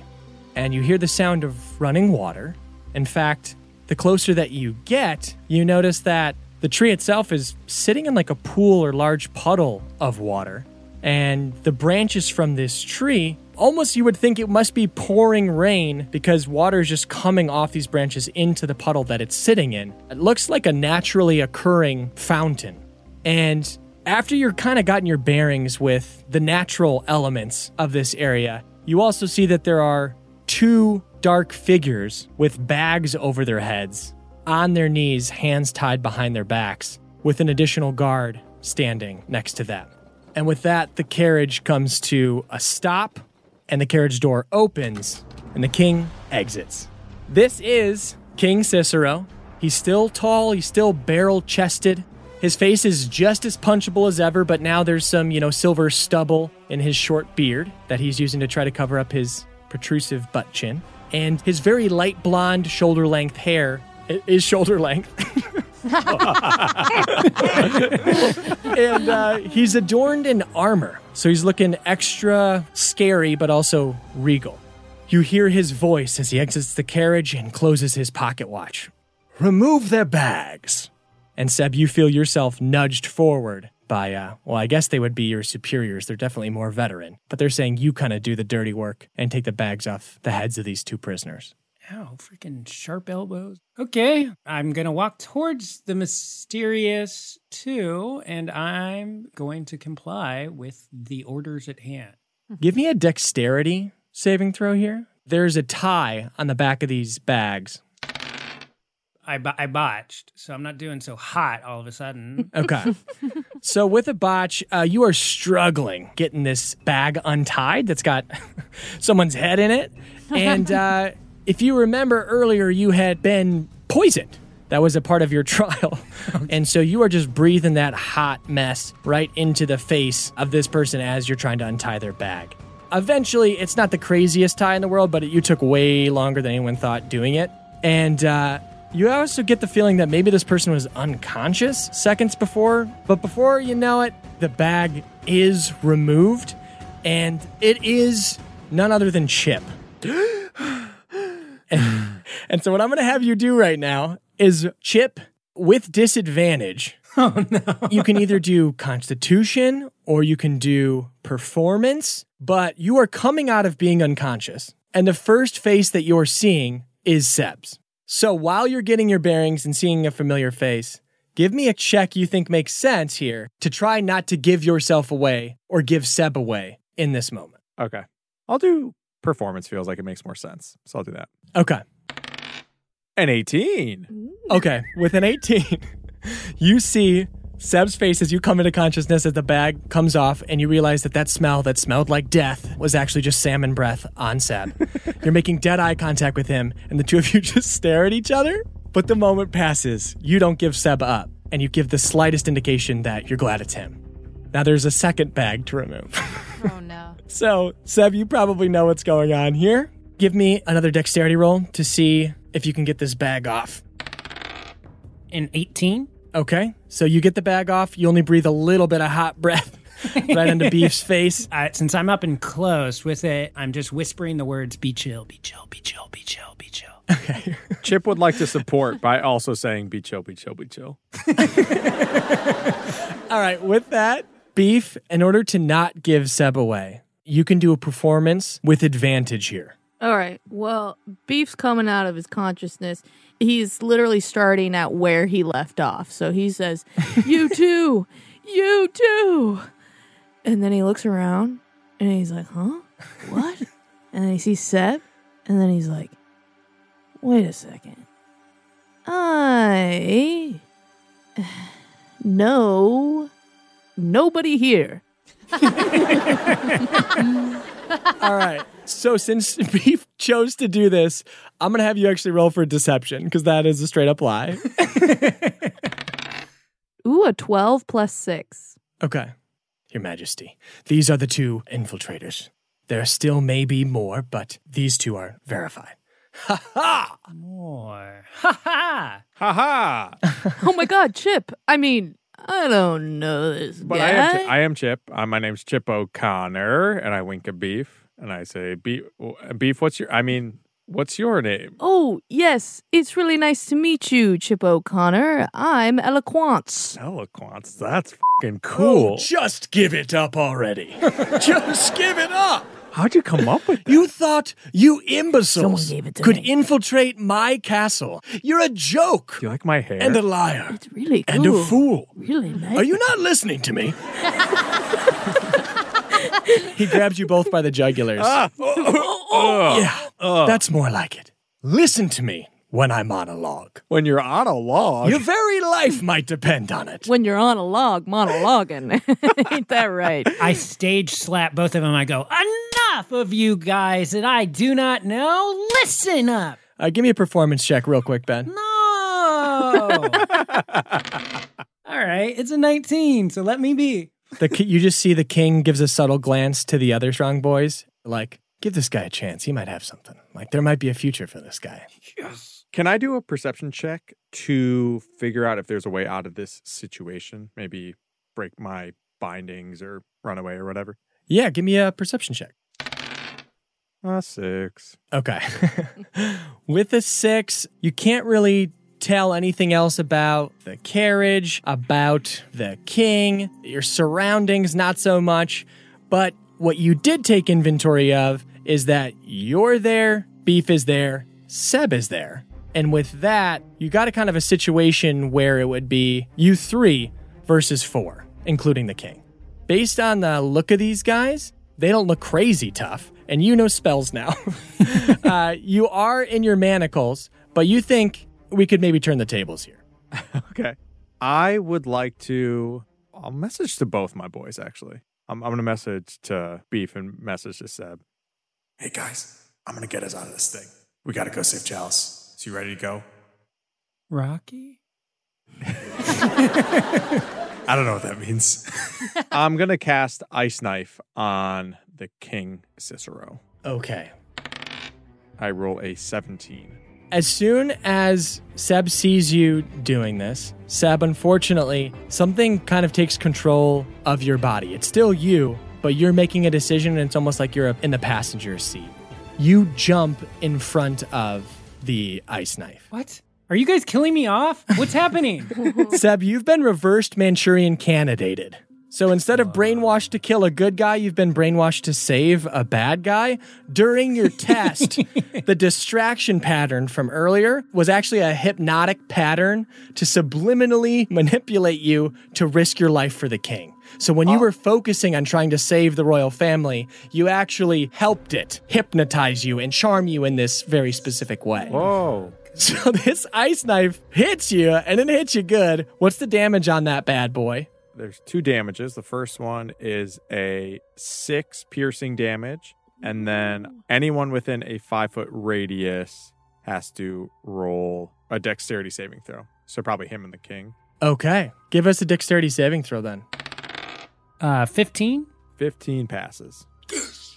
And you hear the sound of running water. In fact, the closer that you get, you notice that the tree itself is sitting in like a pool or large puddle of water. And the branches from this tree, almost you would think it must be pouring rain because water is just coming off these branches into the puddle that it's sitting in. It looks like a naturally occurring fountain. And after you're kind of gotten your bearings with the natural elements of this area, you also see that there are two dark figures with bags over their heads, on their knees, hands tied behind their backs, with an additional guard standing next to them. And with that, the carriage comes to a stop, and the carriage door opens, and the king exits. This is King Cicero. He's still tall, he's still barrel chested. His face is just as punchable as ever, but now there's some, you know, silver stubble in his short beard that he's using to try to cover up his protrusive butt chin. And his very light blonde, shoulder length hair is shoulder length. and uh, he's adorned in armor. So he's looking extra scary, but also regal. You hear his voice as he exits the carriage and closes his pocket watch. Remove their bags. And Seb, you feel yourself nudged forward by, uh, well, I guess they would be your superiors. They're definitely more veteran, but they're saying you kind of do the dirty work and take the bags off the heads of these two prisoners. Ow, freaking sharp elbows. Okay, I'm going to walk towards the mysterious two, and I'm going to comply with the orders at hand. Give me a dexterity saving throw here. There's a tie on the back of these bags. I, bo- I botched, so I'm not doing so hot all of a sudden. Okay. So with a botch, uh, you are struggling getting this bag untied that's got someone's head in it. And uh, if you remember earlier, you had been poisoned. That was a part of your trial. and so you are just breathing that hot mess right into the face of this person as you're trying to untie their bag. Eventually, it's not the craziest tie in the world, but it, you took way longer than anyone thought doing it. And uh, you also get the feeling that maybe this person was unconscious seconds before, but before you know it, the bag is removed, and it is none other than Chip. and, and so, what I'm going to have you do right now is Chip with disadvantage. Oh, no. you can either do Constitution or you can do Performance, but you are coming out of being unconscious. And the first face that you're seeing is Seb's. So while you're getting your bearings and seeing a familiar face, give me a check you think makes sense here to try not to give yourself away or give Seb away in this moment. Okay. I'll do performance feels like it makes more sense. So I'll do that. Okay. An 18. Okay. With an 18, you see Seb's face as you come into consciousness as the bag comes off, and you realize that that smell that smelled like death was actually just salmon breath on Seb. You're making dead eye contact with him, and the two of you just stare at each other. But the moment passes. You don't give Seb up, and you give the slightest indication that you're glad it's him. Now there's a second bag to remove. Oh no. So, Seb, you probably know what's going on here. Give me another dexterity roll to see if you can get this bag off. An 18? Okay, so you get the bag off. You only breathe a little bit of hot breath right into Beef's face. Uh, since I'm up and close with it, I'm just whispering the words be chill, be chill, be chill, be chill, be chill. Okay. Chip would like to support by also saying be chill, be chill, be chill. All right, with that, Beef, in order to not give Seb away, you can do a performance with advantage here. All right. Well, Beef's coming out of his consciousness. He's literally starting at where he left off. So he says, You too. You too. And then he looks around and he's like, Huh? What? and then he sees Seb. And then he's like, Wait a second. I know nobody here. All right. So since Beef chose to do this, I'm going to have you actually roll for deception because that is a straight up lie. Ooh, a 12 plus 6. Okay. Your Majesty, these are the two infiltrators. There still may be more, but these two are verified. Ha ha! More. Ha ha! Ha ha! oh my god, Chip. I mean, I don't know this But guy. I am, Chi- I am Chip. Uh, my name's Chip O'Connor, and I wink at Beef, and I say, Beef, Beef, what's your, I mean, what's your name? oh, yes. It's really nice to meet you, Chip O'Connor. I'm Eloquence. Eloquence. That's fucking cool. Oh, just give it up already. just give it up. How'd you come up with that? You thought you imbeciles Someone gave it to could me. infiltrate my castle. You're a joke Do you like my hair? and a liar It's really cool. and a fool. Really nice. Are you not listening to me? He grabs you both by the jugulars. Ah. yeah, that's more like it. Listen to me when I monologue. when you're on a log. Your very life might depend on it. when you're on a log monologuing. Ain't that right? I stage slap both of them. I go, enough of you guys that I do not know. Listen up. Uh, give me a performance check, real quick, Ben. No. All right, it's a 19, so let me be. The you just see the king gives a subtle glance to the other strong boys, like, give this guy a chance. He might have something. Like, there might be a future for this guy. Can I do a perception check to figure out if there's a way out of this situation? Maybe break my bindings or run away or whatever. Yeah, give me a perception check. Uh, six. Okay. With a six, you can't really tell anything else about the carriage, about the king, your surroundings, not so much. But what you did take inventory of is that you're there, Beef is there, Seb is there. And with that, you got a kind of a situation where it would be you three versus four, including the king. Based on the look of these guys, they don't look crazy tough, and you know spells now. uh, you are in your manacles, but you think we could maybe turn the tables here. Okay. I would like to I'll message to both my boys, actually. I'm, I'm going to message to Beef and message to Seb. Hey guys, I'm gonna get us out of this thing. We gotta go save Chalice. So you ready to go? Rocky? I don't know what that means. I'm going to cast Ice Knife on the King Cicero. Okay. I roll a 17. As soon as Seb sees you doing this, Seb, unfortunately, something kind of takes control of your body. It's still you, but you're making a decision, and it's almost like you're in the passenger seat. You jump in front of the ice knife. What? Are you guys killing me off? What's happening? Seb, you've been reversed Manchurian candidated. So instead of brainwashed to kill a good guy, you've been brainwashed to save a bad guy. During your test, the distraction pattern from earlier was actually a hypnotic pattern to subliminally manipulate you to risk your life for the king. So when you oh. were focusing on trying to save the royal family, you actually helped it hypnotize you and charm you in this very specific way. Whoa. So this ice knife hits you and it hits you good. What's the damage on that bad boy? There's two damages. The first one is a six piercing damage, and then anyone within a five foot radius has to roll a dexterity saving throw. So probably him and the king. Okay. Give us a dexterity saving throw then. Uh, 15? 15 passes.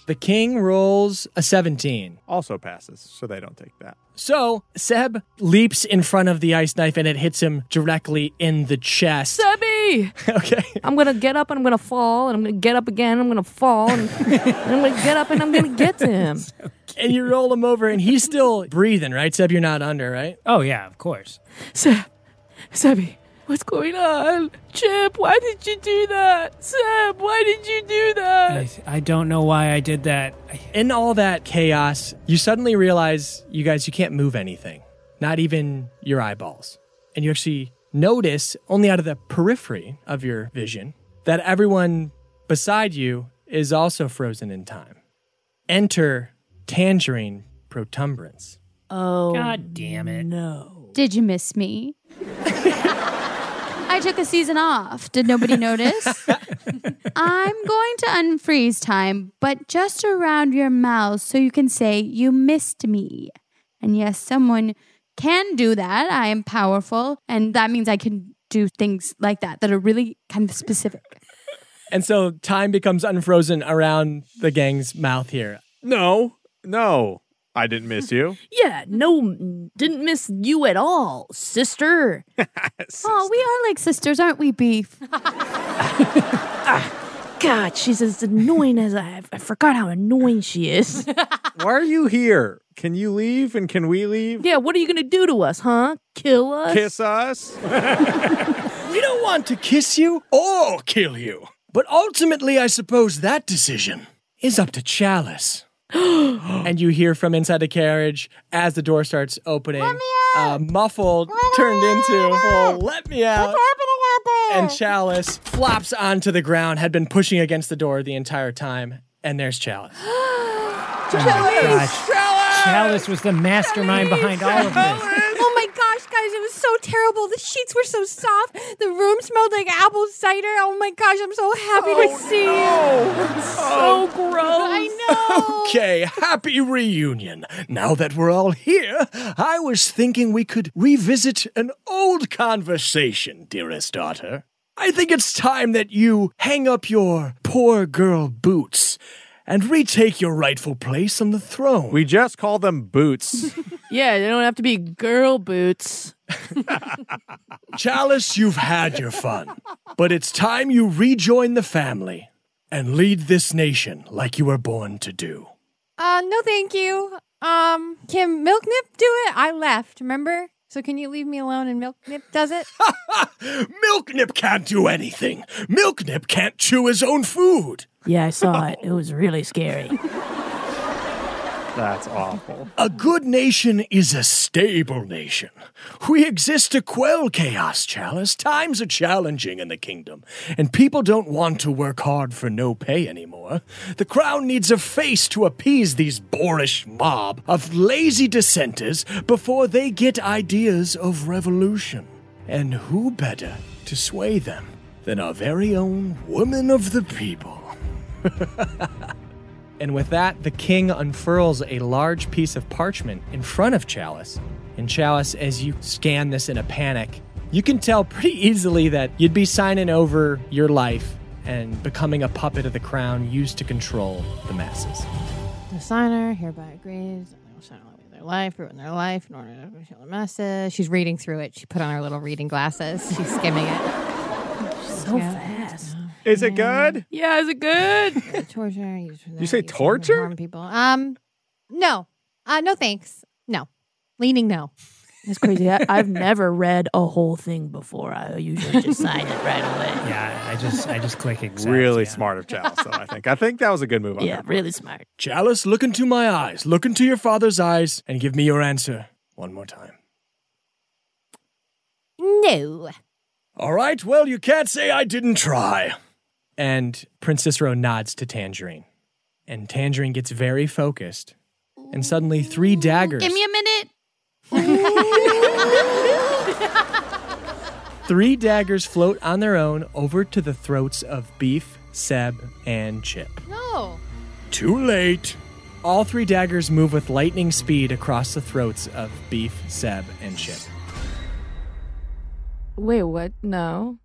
The king rolls a 17. Also passes, so they don't take that. So Seb leaps in front of the ice knife and it hits him directly in the chest. Sebby! Okay. I'm gonna get up and I'm gonna fall and I'm gonna get up again. I'm gonna fall and, and I'm gonna get up and I'm gonna get to him. And you roll him over and he's still breathing, right? Seb, you're not under, right? Oh, yeah, of course. Seb, Sebby, what's going on? Chip, why did you do that? Seb, why did you do that? I, I don't know why I did that. I, In all that chaos, you suddenly realize, you guys, you can't move anything, not even your eyeballs. And you actually notice, only out of the periphery of your vision, that everyone beside you is also frozen in time. Enter Tangerine Protumbrance. Oh, God damn it. no. Did you miss me? I took a season off. Did nobody notice? I'm going to unfreeze time, but just around your mouth so you can say you missed me. And yes, someone can do that. I am powerful, and that means I can do things like that that are really kind of specific. And so time becomes unfrozen around the gang's mouth here. No, no, I didn't miss you. Yeah, no, didn't miss you at all, sister. Oh, we are like sisters, aren't we, Beef? Ah, God, she's as annoying as I. I forgot how annoying she is. Why are you here? Can you leave and can we leave? yeah, what are you gonna do to us, huh? Kill us? Kiss us? We don't want to kiss you or kill you. But ultimately, I suppose that decision is up to Chalice. and you hear from inside the carriage as the door starts opening. Uh, muffled turned into oh, let me out. happening out there? And Chalice flops onto the ground, had been pushing against the door the entire time. And there's Chalice. Oh my gosh. Chalice was the mastermind behind all of this. Oh gosh, it was so terrible. The sheets were so soft. The room smelled like apple cider. Oh my gosh, I'm so happy to oh, see you. Oh, so gross. I know. Okay, happy reunion. Now that we're all here, I was thinking we could revisit an old conversation, dearest daughter. I think it's time that you hang up your poor girl boots and retake your rightful place on the throne. We just call them boots. Yeah, they don't have to be girl boots. Chalice, you've had your fun, but it's time you rejoin the family and lead this nation like you were born to do. Uh, no, thank you. Um, can Milknip do it? I left, remember? So can you leave me alone and Milknip does it? Milknip can't do anything. Milknip can't chew his own food. Yeah, I saw it. It was really scary. That's awful. A good nation is a stable nation. We exist to quell chaos, Chalice. Times are challenging in the kingdom, and people don't want to work hard for no pay anymore. The crown needs a face to appease these boorish mob of lazy dissenters before they get ideas of revolution. And who better to sway them than our very own woman of the people. And with that, the king unfurls a large piece of parchment in front of Chalice. And Chalice, as you scan this in a panic, you can tell pretty easily that you'd be signing over your life and becoming a puppet of the crown used to control the masses. The signer hereby agrees that they will sign away their life, ruin their life in order to kill the message. She's reading through it. She put on her little reading glasses. She's skimming it. So fast. Is it good? Yeah, is it good? Torture. used You say torture? harm people. Um, no, uh, no thanks. No, leaning no. That's crazy. I, I've never read a whole thing before. I usually just sign it right away. Yeah, I just I just click accept. really yeah. smart of Chalice, though, I think. I think that was a good move on Yeah, her part. really smart. Chalice, look into my eyes, look into your father's eyes, and give me your answer one more time. No. All right, well, you can't say I didn't try. And Prince Cicero nods to Tangerine. And Tangerine gets very focused. And suddenly, three daggers. Give me a minute. Three daggers float on their own over to the throats of Beef, Seb, and Chip. No. Too late. All three daggers move with lightning speed across the throats of Beef, Seb, and Chip. Wait, what? No.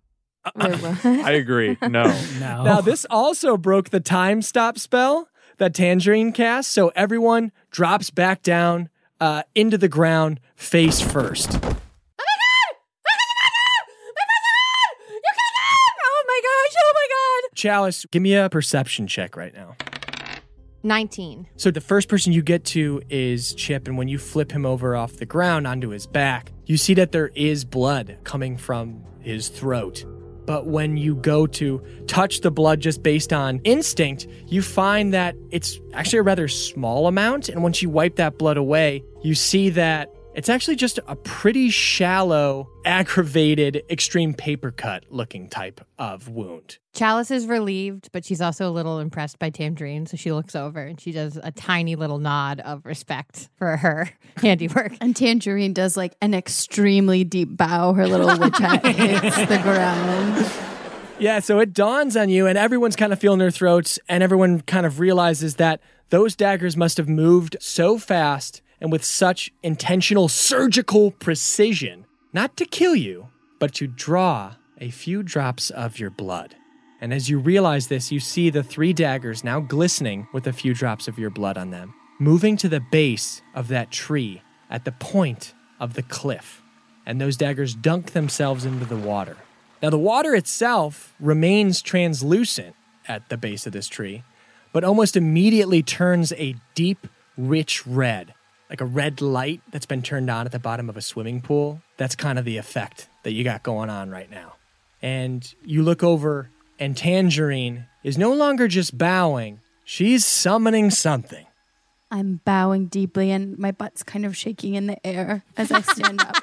Wait, what? I agree. No. No. Now, this also broke the time stop spell that Tangerine cast, so everyone drops back down uh, into the ground face first. Oh my gosh. Oh my god. Chalice, give me a perception check right now. 19. So the first person you get to is Chip, and when you flip him over off the ground onto his back, you see that there is blood coming from his throat. But when you go to touch the blood just based on instinct, you find that it's actually a rather small amount. And once you wipe that blood away, you see that it's actually just a pretty shallow, aggravated, extreme paper cut looking type of wound. Chalice is relieved, but she's also a little impressed by Tangerine. So she looks over and she does a tiny little nod of respect for her handiwork. And Tangerine does like an extremely deep bow. Her little witch hat hits the ground. Yeah, so it dawns on you, and everyone's kind of feeling their throats, and everyone kind of realizes that those daggers must have moved so fast and with such intentional surgical precision, not to kill you, but to draw a few drops of your blood. And as you realize this, you see the three daggers now glistening with a few drops of your blood on them, moving to the base of that tree at the point of the cliff. And those daggers dunk themselves into the water. Now, the water itself remains translucent at the base of this tree, but almost immediately turns a deep, rich red, like a red light that's been turned on at the bottom of a swimming pool. That's kind of the effect that you got going on right now. And you look over, and Tangerine is no longer just bowing, she's summoning something. I'm bowing deeply and my butt's kind of shaking in the air as I stand up.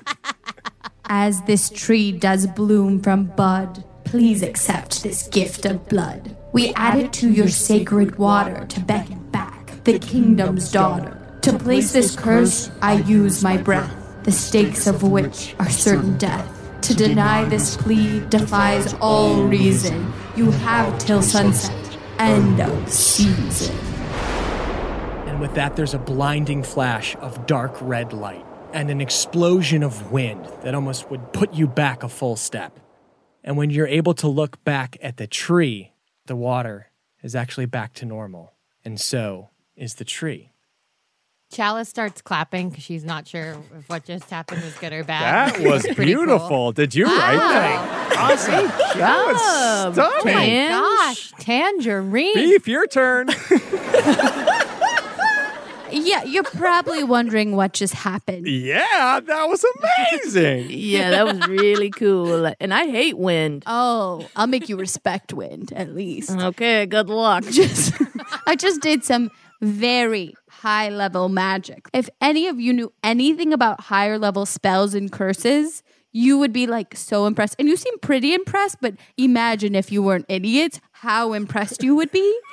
As this tree does bloom from bud, please accept this gift of blood. We add it to your sacred water to beckon back the kingdom's daughter. To place this curse, I use my breath, the stakes of which are certain death. To deny this plea defies all reason. You have till sunset. End of season. And with that, there's a blinding flash of dark red light and an explosion of wind that almost would put you back a full step. And when you're able to look back at the tree, the water is actually back to normal. And so is the tree. Chalice starts clapping because she's not sure if what just happened was good or bad. That was Pretty cool. beautiful. Did you write that? Awesome. That was Oh my gosh, tangerine. Beef, your turn. Yeah, you're probably wondering what just happened. yeah, that was amazing. Yeah, that was really cool. And I hate wind. Oh, I'll make you respect wind at least. Okay, good luck. Just I just did some very high level magic. If any of you knew anything about higher level spells and curses, you would be like so impressed. And you seem pretty impressed, but imagine if you weren't idiots, how impressed you would be.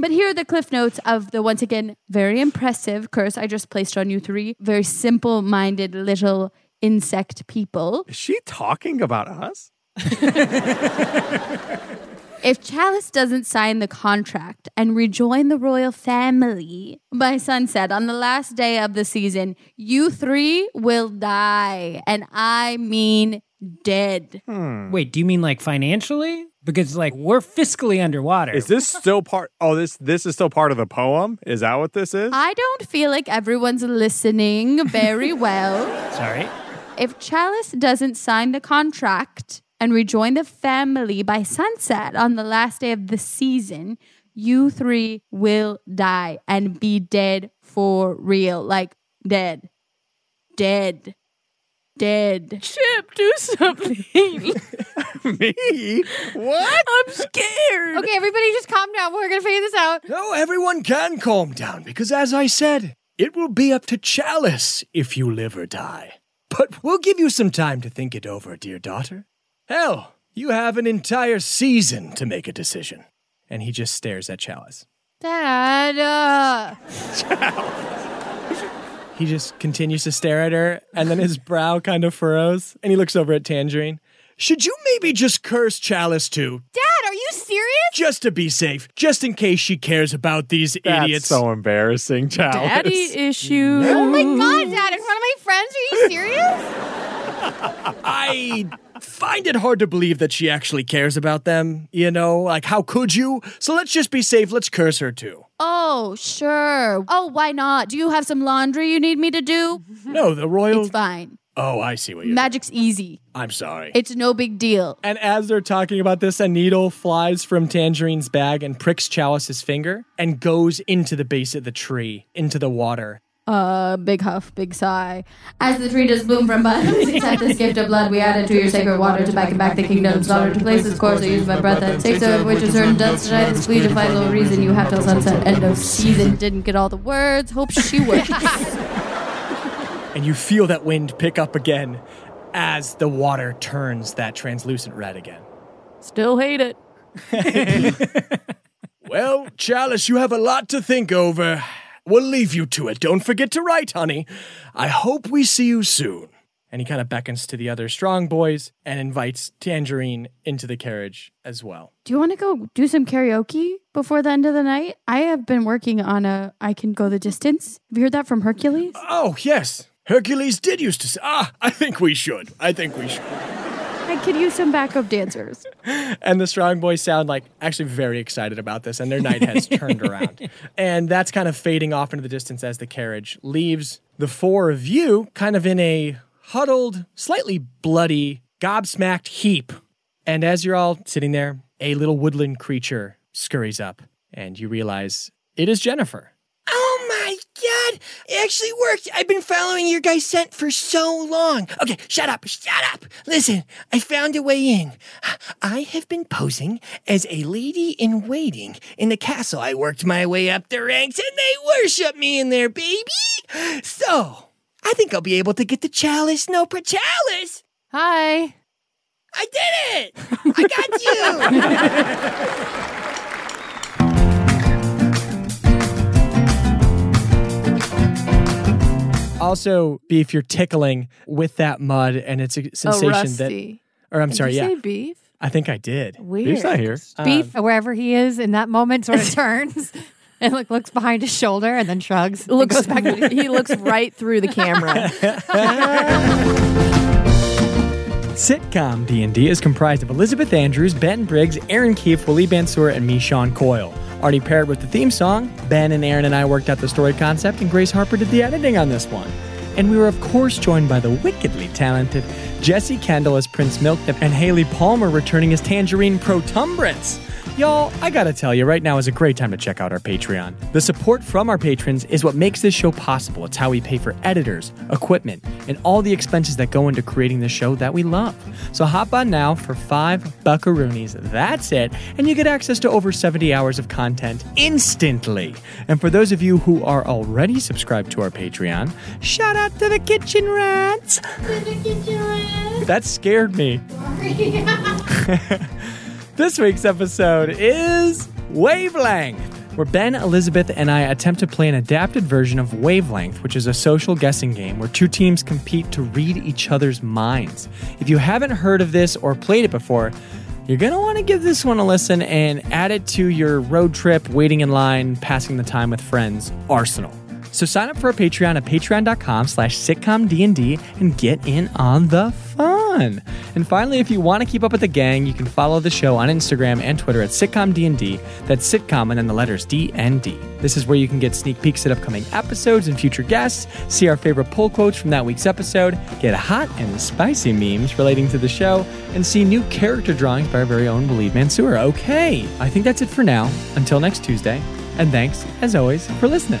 But here are the cliff notes of the once again very impressive curse I just placed on you three. Very simple minded little insect people. Is she talking about us? If Chalice doesn't sign the contract and rejoin the royal family by sunset on the last day of the season, you three will die. And I mean dead. Hmm. Wait, do you mean like financially? Because like we're fiscally underwater. Is this still part? Oh, this this is still part of the poem. Is that what this is? I don't feel like everyone's listening very well. Sorry. If Chalice doesn't sign the contract and rejoin the family by sunset on the last day of the season, you three will die and be dead for real. Like dead. Dead. Dead. Chip, do something. Me? What? I'm scared. Okay, everybody just calm down. We're going to figure this out. No, everyone can calm down because, as I said, it will be up to Chalice if you live or die. But we'll give you some time to think it over, dear daughter. Hell, you have an entire season to make a decision. And he just stares at Chalice. Dad. Uh, He just continues to stare at her, and then his brow kind of furrows, and he looks over at Tangerine. Should you maybe just curse Chalice too? Dad, are you serious? Just to be safe, just in case she cares about these idiots. That's idiots. so embarrassing, Chalice. Daddy issues. Oh my god, Dad, in front of my friends? Are you serious? I find it hard to believe that she actually cares about them. You know, like how could you? So let's just be safe. Let's curse her too. Oh, sure. Oh, why not? Do you have some laundry you need me to do? No, the royal. It's fine. Oh, I see what you're. Magic's easy. I'm sorry. It's no big deal. And as they're talking about this, a needle flies from Tangerine's bag and pricks Chalice's finger and goes into the base of the tree, into the water. Uh, big huff, big sigh. As the tree does bloom from buds, accept this gift of blood we add it to your sacred water to back and back the kingdom's daughter to place its course. I use my breath that takes over which is certain death tonight. This plea to find no reason you have till sunset. End of season. Didn't get all the words. Hope she would. And you feel that wind pick up again as the water turns that translucent red again. Still hate it. Well, Chalice, you have a lot to think over. We'll leave you to it. Don't forget to write, honey. I hope we see you soon. And he kind of beckons to the other strong boys and invites Tangerine into the carriage as well. do you want to go do some karaoke before the end of the night? I have been working on a I Can Go the Distance. Have you heard that from Hercules? Oh, yes. Hercules did used to say, ah, I think we should. I think we should. I could use some backup dancers. And the strong boys sound like actually very excited about this, and their night has turned around. And that's kind of fading off into the distance as the carriage leaves the four of you kind of in a huddled, slightly bloody, gobsmacked heap. And as you're all sitting there, a little woodland creature scurries up, and you realize it is Jennifer. My god! It actually worked! I've been following your guys' scent for so long. Okay, shut up, shut up! Listen, I found a way in. I have been posing as a lady in waiting in the castle. I worked my way up the ranks and they worship me in there, baby! So, I think I'll be able to get the chalice, no per chalice! Hi. I did it! I got you! Also, beef, you're tickling with that mud, and it's a oh, sensation that. rusty. Or I'm Did sorry, you yeah. say beef? I think I did. Weird. Beef's not here. Um, beef, wherever he is in that moment, sort of turns and like looks behind his shoulder and then shrugs. Looks goes back he looks right through the camera. Sitcom D&D is comprised of Elizabeth Andrews, Ben Briggs, Erin Keif, Waleed Mansour, and me, Sean Coyle. Arne Parrott with the theme song, Ben and Aaron and I worked out the story concept, and Grace Harper did the editing on this one. And we were, of course, joined by the wickedly talented Jesse Kendall as Prince Milknip and Hailey Palmer returning as Tangerine Protumbrance. Y'all, I gotta tell you, right now is a great time to check out our Patreon. The support from our patrons is what makes this show possible. It's how we pay for editors, equipment, and all the expenses that go into creating the show that we love. So hop on now for five buckaroonies. That's it. And you get access to over 70 hours of content instantly. And for those of you who are already subscribed to our Patreon, shout out to the kitchen rats. That scared me. This week's episode is Wavelength. where Ben, Elizabeth, and I attempt to play an adapted version of Wavelength, which is a social guessing game where two teams compete to read each other's minds. If you haven't heard of this or played it before, you're going to want to give this one a listen and add it to your road trip, waiting in line, passing the time with friends arsenal. So sign up for a Patreon at patreon.com slash sitcomdnd and get in on the fun. And finally, if you want to keep up with the gang, you can follow the show on Instagram and Twitter at sitcomdnd. That's sitcom and then the letters D and D. This is where you can get sneak peeks at upcoming episodes and future guests, see our favorite pull quotes from that week's episode, get hot and spicy memes relating to the show, and see new character drawings by our very own Waleed Mansour. Okay, I think that's it for now. Until next Tuesday. And thanks, as always, for listening.